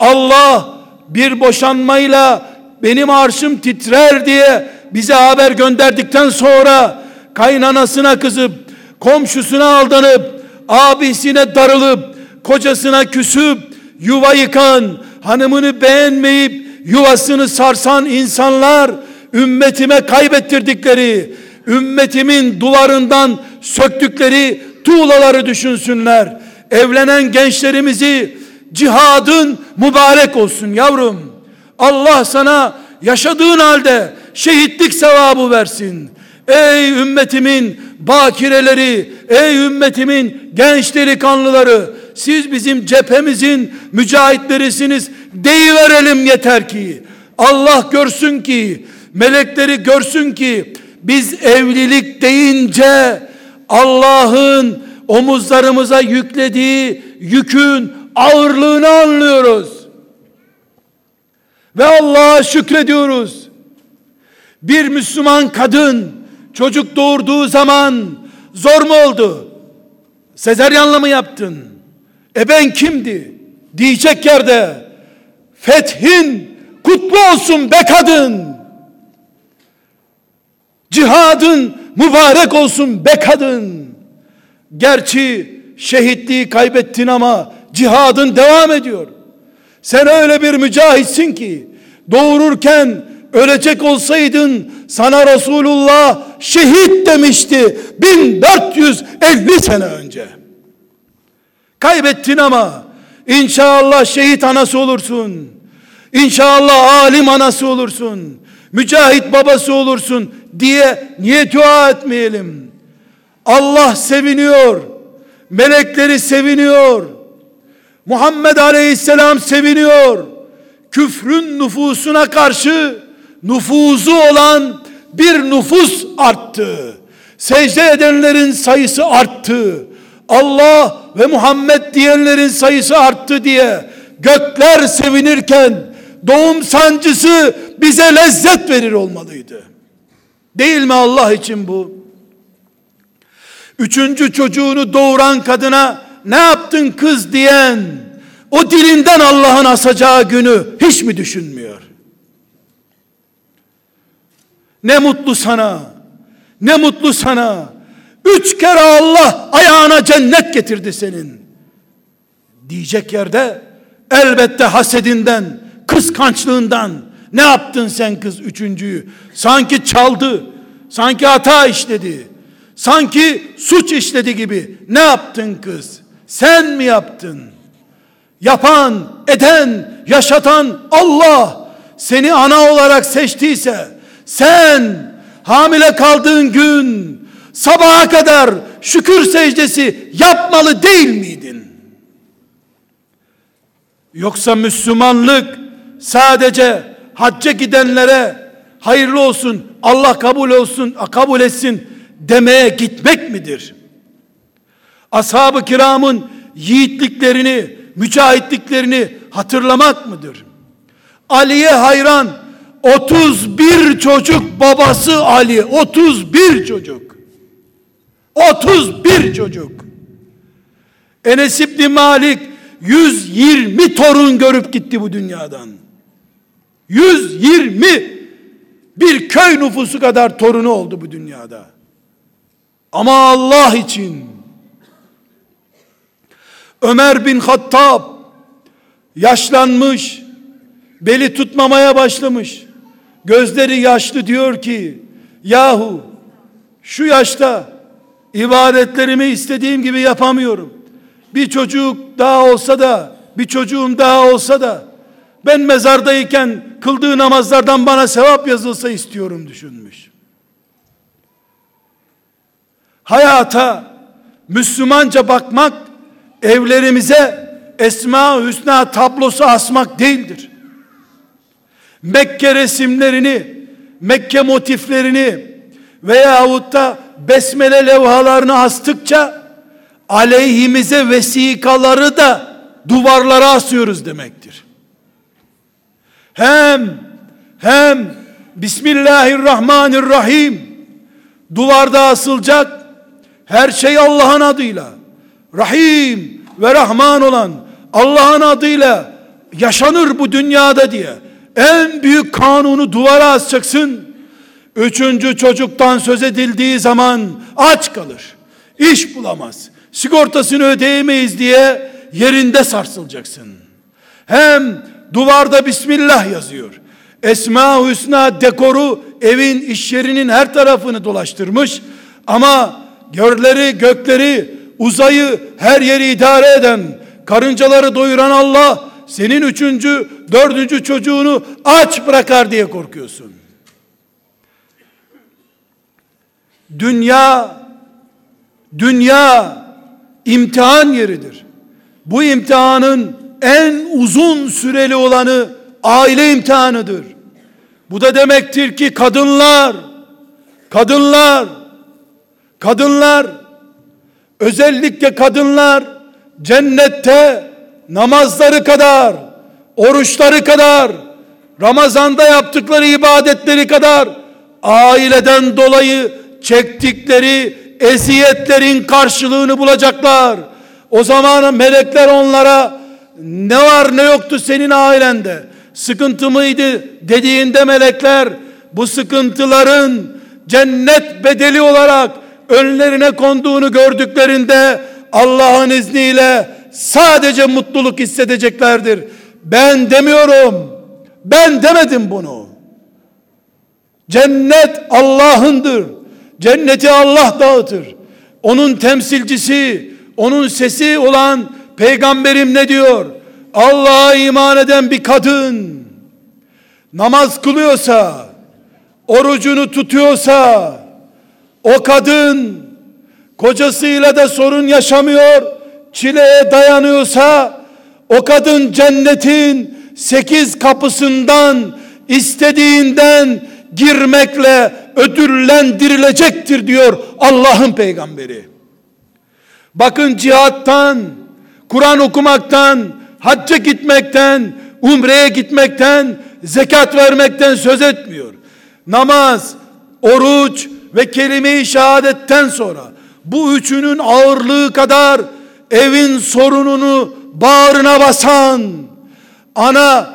Allah bir boşanmayla benim arşım titrer diye bize haber gönderdikten sonra kaynanasına kızıp komşusuna aldanıp abisine darılıp kocasına küsüp yuva yıkan hanımını beğenmeyip yuvasını sarsan insanlar ümmetime kaybettirdikleri ümmetimin duvarından söktükleri tuğlaları düşünsünler. Evlenen gençlerimizi cihadın mübarek olsun yavrum. Allah sana yaşadığın halde şehitlik sevabı versin. Ey ümmetimin bakireleri, ey ümmetimin genç delikanlıları, siz bizim cephemizin mücahitlerisiniz deyiverelim yeter ki. Allah görsün ki, melekleri görsün ki, biz evlilik deyince Allah'ın omuzlarımıza yüklediği yükün ağırlığını anlıyoruz. Ve Allah'a şükrediyoruz. Bir Müslüman kadın çocuk doğurduğu zaman zor mu oldu? Sezeryanla mı yaptın? E ben kimdi? Diyecek yerde fethin kutlu olsun be kadın. Cihadın mübarek olsun be kadın. Gerçi şehitliği kaybettin ama cihadın devam ediyor. Sen öyle bir mücahitsin ki doğururken ölecek olsaydın sana Resulullah şehit demişti 1450 sene önce. Kaybettin ama inşallah şehit anası olursun. İnşallah alim anası olursun. Mücahit babası olursun diye niye dua etmeyelim? Allah seviniyor. Melekleri seviniyor. Muhammed Aleyhisselam seviniyor. Küfrün nüfusuna karşı nüfuzu olan bir nüfus arttı. Secde edenlerin sayısı arttı. Allah ve Muhammed diyenlerin sayısı arttı diye gökler sevinirken doğum sancısı bize lezzet verir olmalıydı. Değil mi Allah için bu? Üçüncü çocuğunu doğuran kadına ne yaptın kız diyen o dilinden Allah'ın asacağı günü hiç mi düşünmüyor? Ne mutlu sana. Ne mutlu sana. Üç kere Allah ayağına cennet getirdi senin. Diyecek yerde elbette hasedinden, kıskançlığından ne yaptın sen kız üçüncüyü? Sanki çaldı, sanki hata işledi, sanki suç işledi gibi. Ne yaptın kız? Sen mi yaptın? Yapan, eden, yaşatan Allah seni ana olarak seçtiyse sen hamile kaldığın gün sabaha kadar şükür secdesi yapmalı değil miydin? Yoksa Müslümanlık sadece hacca gidenlere hayırlı olsun, Allah kabul olsun, kabul etsin demeye gitmek midir? Ashab-ı kiramın yiğitliklerini, mücahitliklerini hatırlamak mıdır? Ali'ye hayran 31 çocuk babası Ali 31 çocuk 31 çocuk Enes İbni Malik 120 torun görüp gitti bu dünyadan 120 bir köy nüfusu kadar torunu oldu bu dünyada. Ama Allah için. Ömer bin Hattab yaşlanmış beli tutmamaya başlamış. Gözleri yaşlı diyor ki yahu şu yaşta ibadetlerimi istediğim gibi yapamıyorum. Bir çocuk daha olsa da bir çocuğum daha olsa da ben mezardayken kıldığı namazlardan bana sevap yazılsa istiyorum düşünmüş. Hayata Müslümanca bakmak evlerimize Esma Hüsna tablosu asmak değildir. Mekke resimlerini, Mekke motiflerini veyahut da besmele levhalarını astıkça aleyhimize vesikaları da duvarlara asıyoruz demektir. Hem hem Bismillahirrahmanirrahim duvarda asılacak her şey Allah'ın adıyla Rahim ve Rahman olan Allah'ın adıyla yaşanır bu dünyada diye en büyük kanunu duvara asacaksın. Üçüncü çocuktan söz edildiği zaman aç kalır. İş bulamaz. Sigortasını ödeyemeyiz diye yerinde sarsılacaksın. Hem duvarda Bismillah yazıyor. Esma Hüsna dekoru evin iş yerinin her tarafını dolaştırmış. Ama görleri gökleri uzayı her yeri idare eden karıncaları doyuran Allah senin üçüncü, dördüncü çocuğunu aç bırakar diye korkuyorsun. Dünya, dünya imtihan yeridir. Bu imtihanın en uzun süreli olanı aile imtihanıdır. Bu da demektir ki kadınlar, kadınlar, kadınlar, özellikle kadınlar cennette namazları kadar, oruçları kadar, Ramazanda yaptıkları ibadetleri kadar aileden dolayı çektikleri eziyetlerin karşılığını bulacaklar. O zaman melekler onlara ne var ne yoktu senin ailende sıkıntı mıydı dediğinde melekler bu sıkıntıların cennet bedeli olarak önlerine konduğunu gördüklerinde Allah'ın izniyle sadece mutluluk hissedeceklerdir. Ben demiyorum. Ben demedim bunu. Cennet Allah'ındır. Cenneti Allah dağıtır. Onun temsilcisi, onun sesi olan peygamberim ne diyor? Allah'a iman eden bir kadın namaz kılıyorsa, orucunu tutuyorsa o kadın kocasıyla da sorun yaşamıyor, çileye dayanıyorsa, o kadın cennetin sekiz kapısından istediğinden girmekle ödüllendirilecektir diyor Allah'ın peygamberi. Bakın cihattan, Kur'an okumaktan, hacca gitmekten, umreye gitmekten, zekat vermekten söz etmiyor. Namaz, oruç ve kelime-i şehadetten sonra bu üçünün ağırlığı kadar evin sorununu bağrına basan ana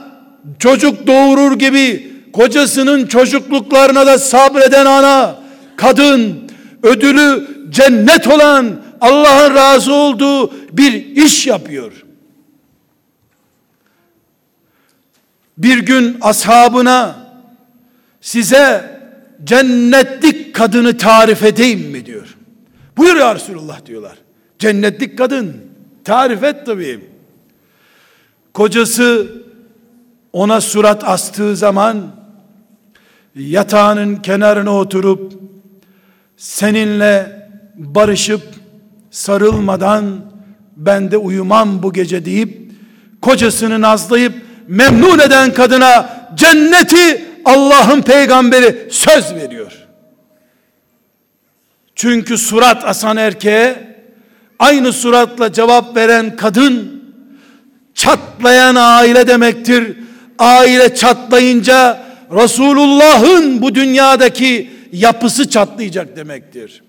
çocuk doğurur gibi kocasının çocukluklarına da sabreden ana kadın ödülü cennet olan Allah'ın razı olduğu bir iş yapıyor. Bir gün ashabına size cennetlik kadını tarif edeyim mi diyor. Buyur ya Resulullah diyorlar. Cennetlik kadın tarif et tabii. Kocası ona surat astığı zaman yatağının kenarına oturup seninle barışıp sarılmadan ben de uyumam bu gece deyip kocasını nazlayıp memnun eden kadına cenneti Allah'ın peygamberi söz veriyor. Çünkü surat asan erkeğe aynı suratla cevap veren kadın çatlayan aile demektir. Aile çatlayınca Resulullah'ın bu dünyadaki yapısı çatlayacak demektir.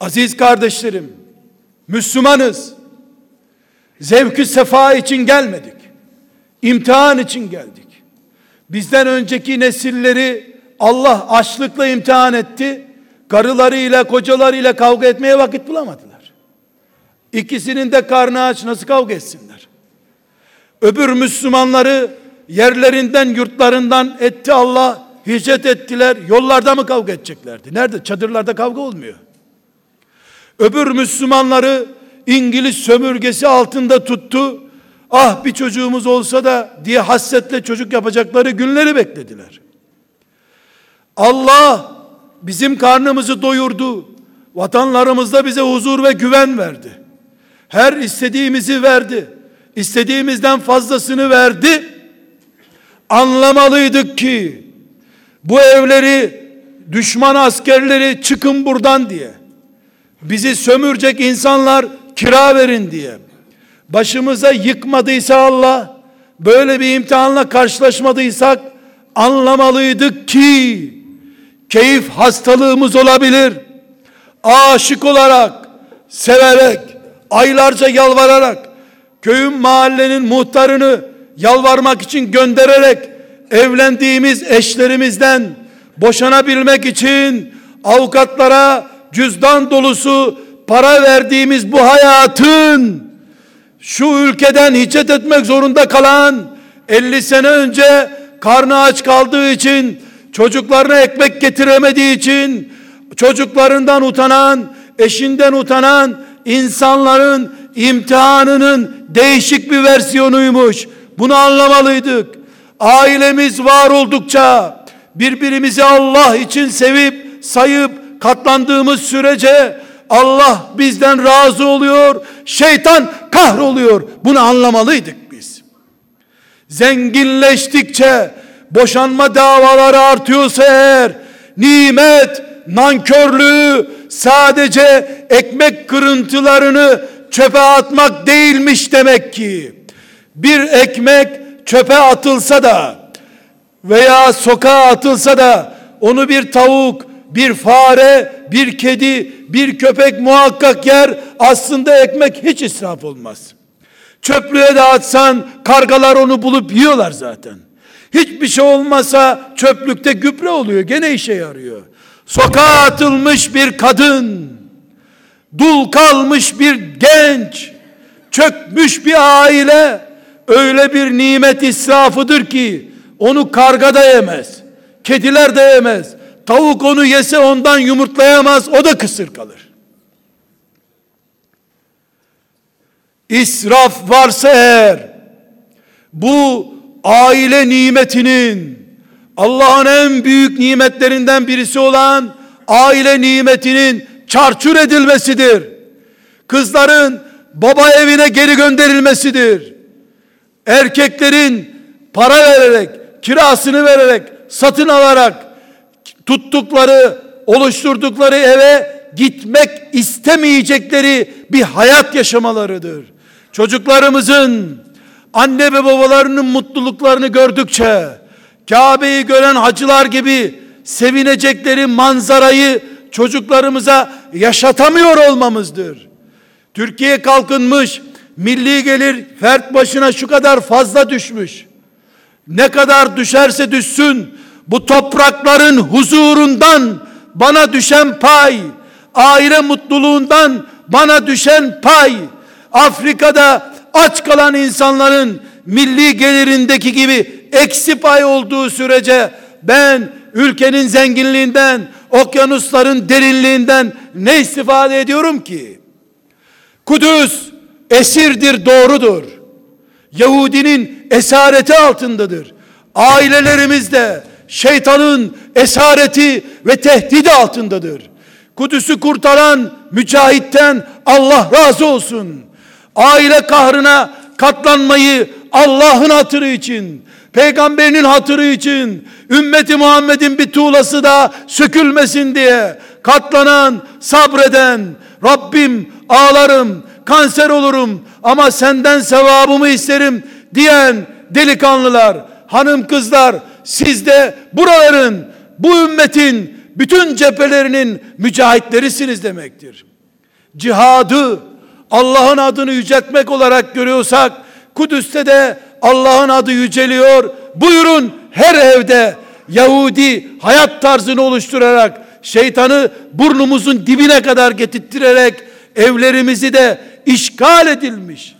Aziz kardeşlerim, Müslümanız. Zevkü sefa için gelmedik. İmtihan için geldik. Bizden önceki nesilleri Allah açlıkla imtihan etti. Karılarıyla, kocalarıyla kavga etmeye vakit bulamadılar. İkisinin de karnı aç nasıl kavga etsinler? Öbür Müslümanları yerlerinden, yurtlarından etti Allah. Hicret ettiler. Yollarda mı kavga edeceklerdi? Nerede? Çadırlarda kavga olmuyor. Öbür Müslümanları İngiliz sömürgesi altında tuttu. Ah bir çocuğumuz olsa da diye hassetle çocuk yapacakları günleri beklediler. Allah bizim karnımızı doyurdu. Vatanlarımızda bize huzur ve güven verdi. Her istediğimizi verdi. İstediğimizden fazlasını verdi. Anlamalıydık ki bu evleri düşman askerleri çıkın buradan diye bizi sömürecek insanlar kira verin diye başımıza yıkmadıysa Allah böyle bir imtihanla karşılaşmadıysak anlamalıydık ki keyif hastalığımız olabilir. Aşık olarak, severek, aylarca yalvararak, köyün mahallenin muhtarını yalvarmak için göndererek evlendiğimiz eşlerimizden boşanabilmek için avukatlara cüzdan dolusu para verdiğimiz bu hayatın şu ülkeden hicret etmek zorunda kalan 50 sene önce karnı aç kaldığı için çocuklarına ekmek getiremediği için çocuklarından utanan eşinden utanan insanların imtihanının değişik bir versiyonuymuş. Bunu anlamalıydık. Ailemiz var oldukça birbirimizi Allah için sevip sayıp katlandığımız sürece Allah bizden razı oluyor, şeytan kahroluyor. Bunu anlamalıydık biz. Zenginleştikçe boşanma davaları artıyorsa eğer nimet, nankörlüğü sadece ekmek kırıntılarını çöpe atmak değilmiş demek ki. Bir ekmek çöpe atılsa da veya sokağa atılsa da onu bir tavuk, bir fare, bir kedi, bir köpek muhakkak yer. Aslında ekmek hiç israf olmaz. Çöplüğe dağıtsan kargalar onu bulup yiyorlar zaten. Hiçbir şey olmasa çöplükte gübre oluyor. Gene işe yarıyor. Sokağa atılmış bir kadın, dul kalmış bir genç, çökmüş bir aile öyle bir nimet israfıdır ki onu karga da yemez. Kediler de yemez. Tavuk onu yese ondan yumurtlayamaz. O da kısır kalır. İsraf varsa eğer bu aile nimetinin Allah'ın en büyük nimetlerinden birisi olan aile nimetinin çarçur edilmesidir. Kızların baba evine geri gönderilmesidir. Erkeklerin para vererek, kirasını vererek, satın alarak tuttukları, oluşturdukları eve gitmek istemeyecekleri bir hayat yaşamalarıdır. Çocuklarımızın anne ve babalarının mutluluklarını gördükçe Kabe'yi gören hacılar gibi sevinecekleri manzarayı çocuklarımıza yaşatamıyor olmamızdır. Türkiye kalkınmış, milli gelir fert başına şu kadar fazla düşmüş. Ne kadar düşerse düşsün bu toprakların huzurundan bana düşen pay, aile mutluluğundan bana düşen pay, Afrika'da aç kalan insanların milli gelirindeki gibi eksi pay olduğu sürece ben ülkenin zenginliğinden, okyanusların derinliğinden ne istifade ediyorum ki? Kudüs esirdir, doğrudur. Yahudinin esareti altındadır. Ailelerimiz de şeytanın esareti ve tehdidi altındadır. Kudüs'ü kurtaran mücahitten Allah razı olsun. Aile kahrına katlanmayı Allah'ın hatırı için, peygamberinin hatırı için, ümmeti Muhammed'in bir tuğlası da sökülmesin diye katlanan, sabreden, Rabbim ağlarım, kanser olurum ama senden sevabımı isterim diyen delikanlılar, hanım kızlar, siz de buraların, bu ümmetin bütün cephelerinin mücahitlerisiniz demektir. Cihadı Allah'ın adını yüceltmek olarak görüyorsak Kudüs'te de Allah'ın adı yüceliyor. Buyurun her evde Yahudi hayat tarzını oluşturarak şeytanı burnumuzun dibine kadar getirterek evlerimizi de işgal edilmiş.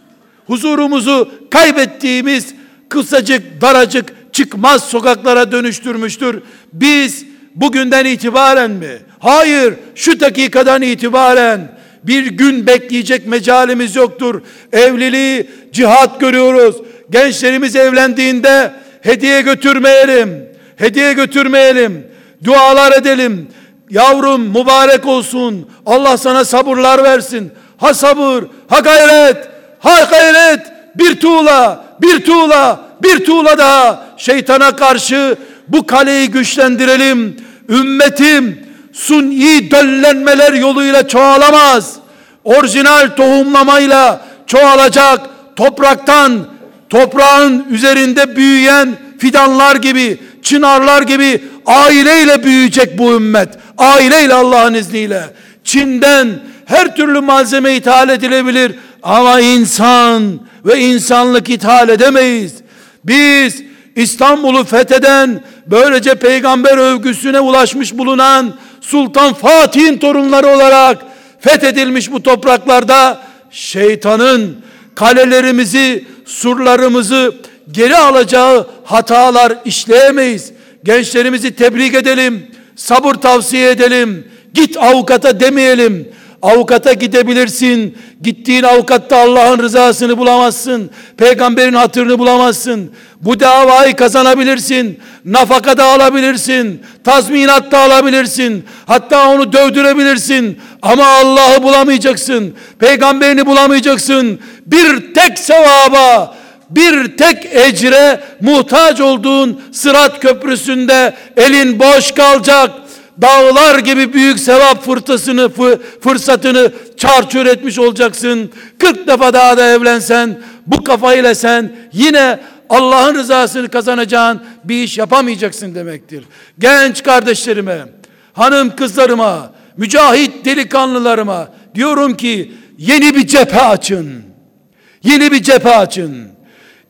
Huzurumuzu kaybettiğimiz kısacık daracık çıkmaz sokaklara dönüştürmüştür. Biz bugünden itibaren mi? Hayır, şu dakikadan itibaren bir gün bekleyecek mecalimiz yoktur. Evliliği cihat görüyoruz. Gençlerimiz evlendiğinde hediye götürmeyelim. Hediye götürmeyelim. Dualar edelim. Yavrum mübarek olsun. Allah sana sabırlar versin. Ha sabır, ha gayret, ha gayret. Bir tuğla, bir tuğla, bir tuğla daha şeytana karşı bu kaleyi güçlendirelim. Ümmetim suni döllenmeler yoluyla çoğalamaz. Orijinal tohumlamayla çoğalacak topraktan toprağın üzerinde büyüyen fidanlar gibi, çınarlar gibi aileyle büyüyecek bu ümmet. Aileyle Allah'ın izniyle. Çin'den her türlü malzeme ithal edilebilir ama insan ve insanlık ithal edemeyiz. Biz İstanbul'u fetheden böylece peygamber övgüsüne ulaşmış bulunan Sultan Fatih'in torunları olarak fethedilmiş bu topraklarda şeytanın kalelerimizi, surlarımızı geri alacağı hatalar işleyemeyiz. Gençlerimizi tebrik edelim, sabır tavsiye edelim. Git avukata demeyelim. Avukata gidebilirsin. Gittiğin avukatta Allah'ın rızasını bulamazsın. Peygamberin hatırını bulamazsın. Bu davayı kazanabilirsin. Nafaka da alabilirsin. Tazminat da alabilirsin. Hatta onu dövdürebilirsin. Ama Allah'ı bulamayacaksın. Peygamberini bulamayacaksın. Bir tek sevaba, bir tek ecre muhtaç olduğun sırat köprüsünde elin boş kalacak dağlar gibi büyük sevap fırtısını, fırsatını çarçur etmiş olacaksın. 40 defa daha da evlensen, bu kafayla sen yine Allah'ın rızasını kazanacağın bir iş yapamayacaksın demektir. Genç kardeşlerime, hanım kızlarıma, mücahit delikanlılarıma diyorum ki yeni bir cephe açın. Yeni bir cephe açın.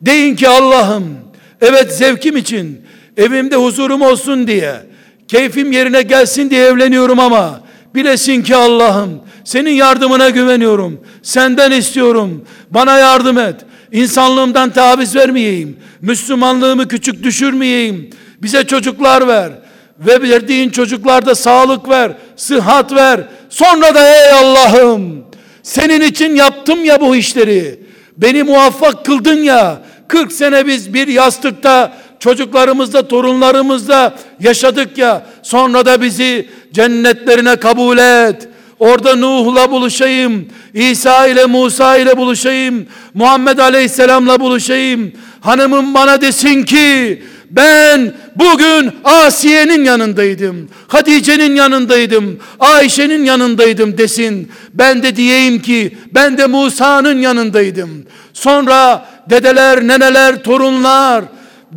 Deyin ki Allah'ım evet zevkim için evimde huzurum olsun diye keyfim yerine gelsin diye evleniyorum ama bilesin ki Allah'ım senin yardımına güveniyorum. Senden istiyorum. Bana yardım et. İnsanlığımdan taviz vermeyeyim. Müslümanlığımı küçük düşürmeyeyim. Bize çocuklar ver. Ve verdiğin çocuklarda sağlık ver, sıhhat ver. Sonra da ey Allah'ım senin için yaptım ya bu işleri. Beni muvaffak kıldın ya. 40 sene biz bir yastıkta çocuklarımızla, torunlarımızla yaşadık ya. Sonra da bizi cennetlerine kabul et. Orada Nuh'la buluşayım. İsa ile Musa ile buluşayım. Muhammed Aleyhisselam'la buluşayım. Hanımım bana desin ki ben bugün Asiye'nin yanındaydım. Hatice'nin yanındaydım. Ayşe'nin yanındaydım desin. Ben de diyeyim ki ben de Musa'nın yanındaydım. Sonra dedeler, neneler, torunlar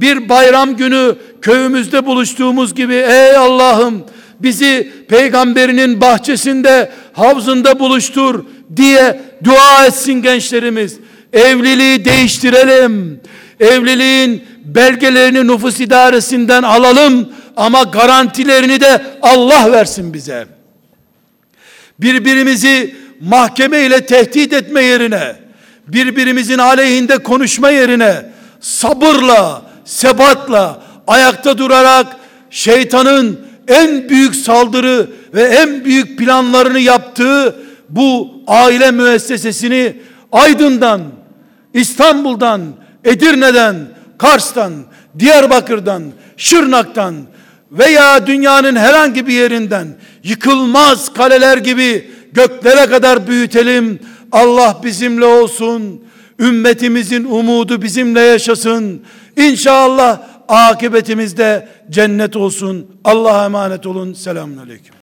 bir bayram günü köyümüzde buluştuğumuz gibi ey Allah'ım bizi peygamberinin bahçesinde havzında buluştur diye dua etsin gençlerimiz. Evliliği değiştirelim. Evliliğin belgelerini nüfus idaresinden alalım ama garantilerini de Allah versin bize. Birbirimizi mahkeme ile tehdit etme yerine, birbirimizin aleyhinde konuşma yerine sabırla, sebatla, ayakta durarak şeytanın en büyük saldırı ve en büyük planlarını yaptığı bu aile müessesesini Aydın'dan, İstanbul'dan, Edirne'den, Kars'tan, Diyarbakır'dan, Şırnak'tan veya dünyanın herhangi bir yerinden yıkılmaz kaleler gibi göklere kadar büyütelim. Allah bizimle olsun. Ümmetimizin umudu bizimle yaşasın. İnşallah akıbetimizde cennet olsun. Allah'a emanet olun. Selamun Aleyküm.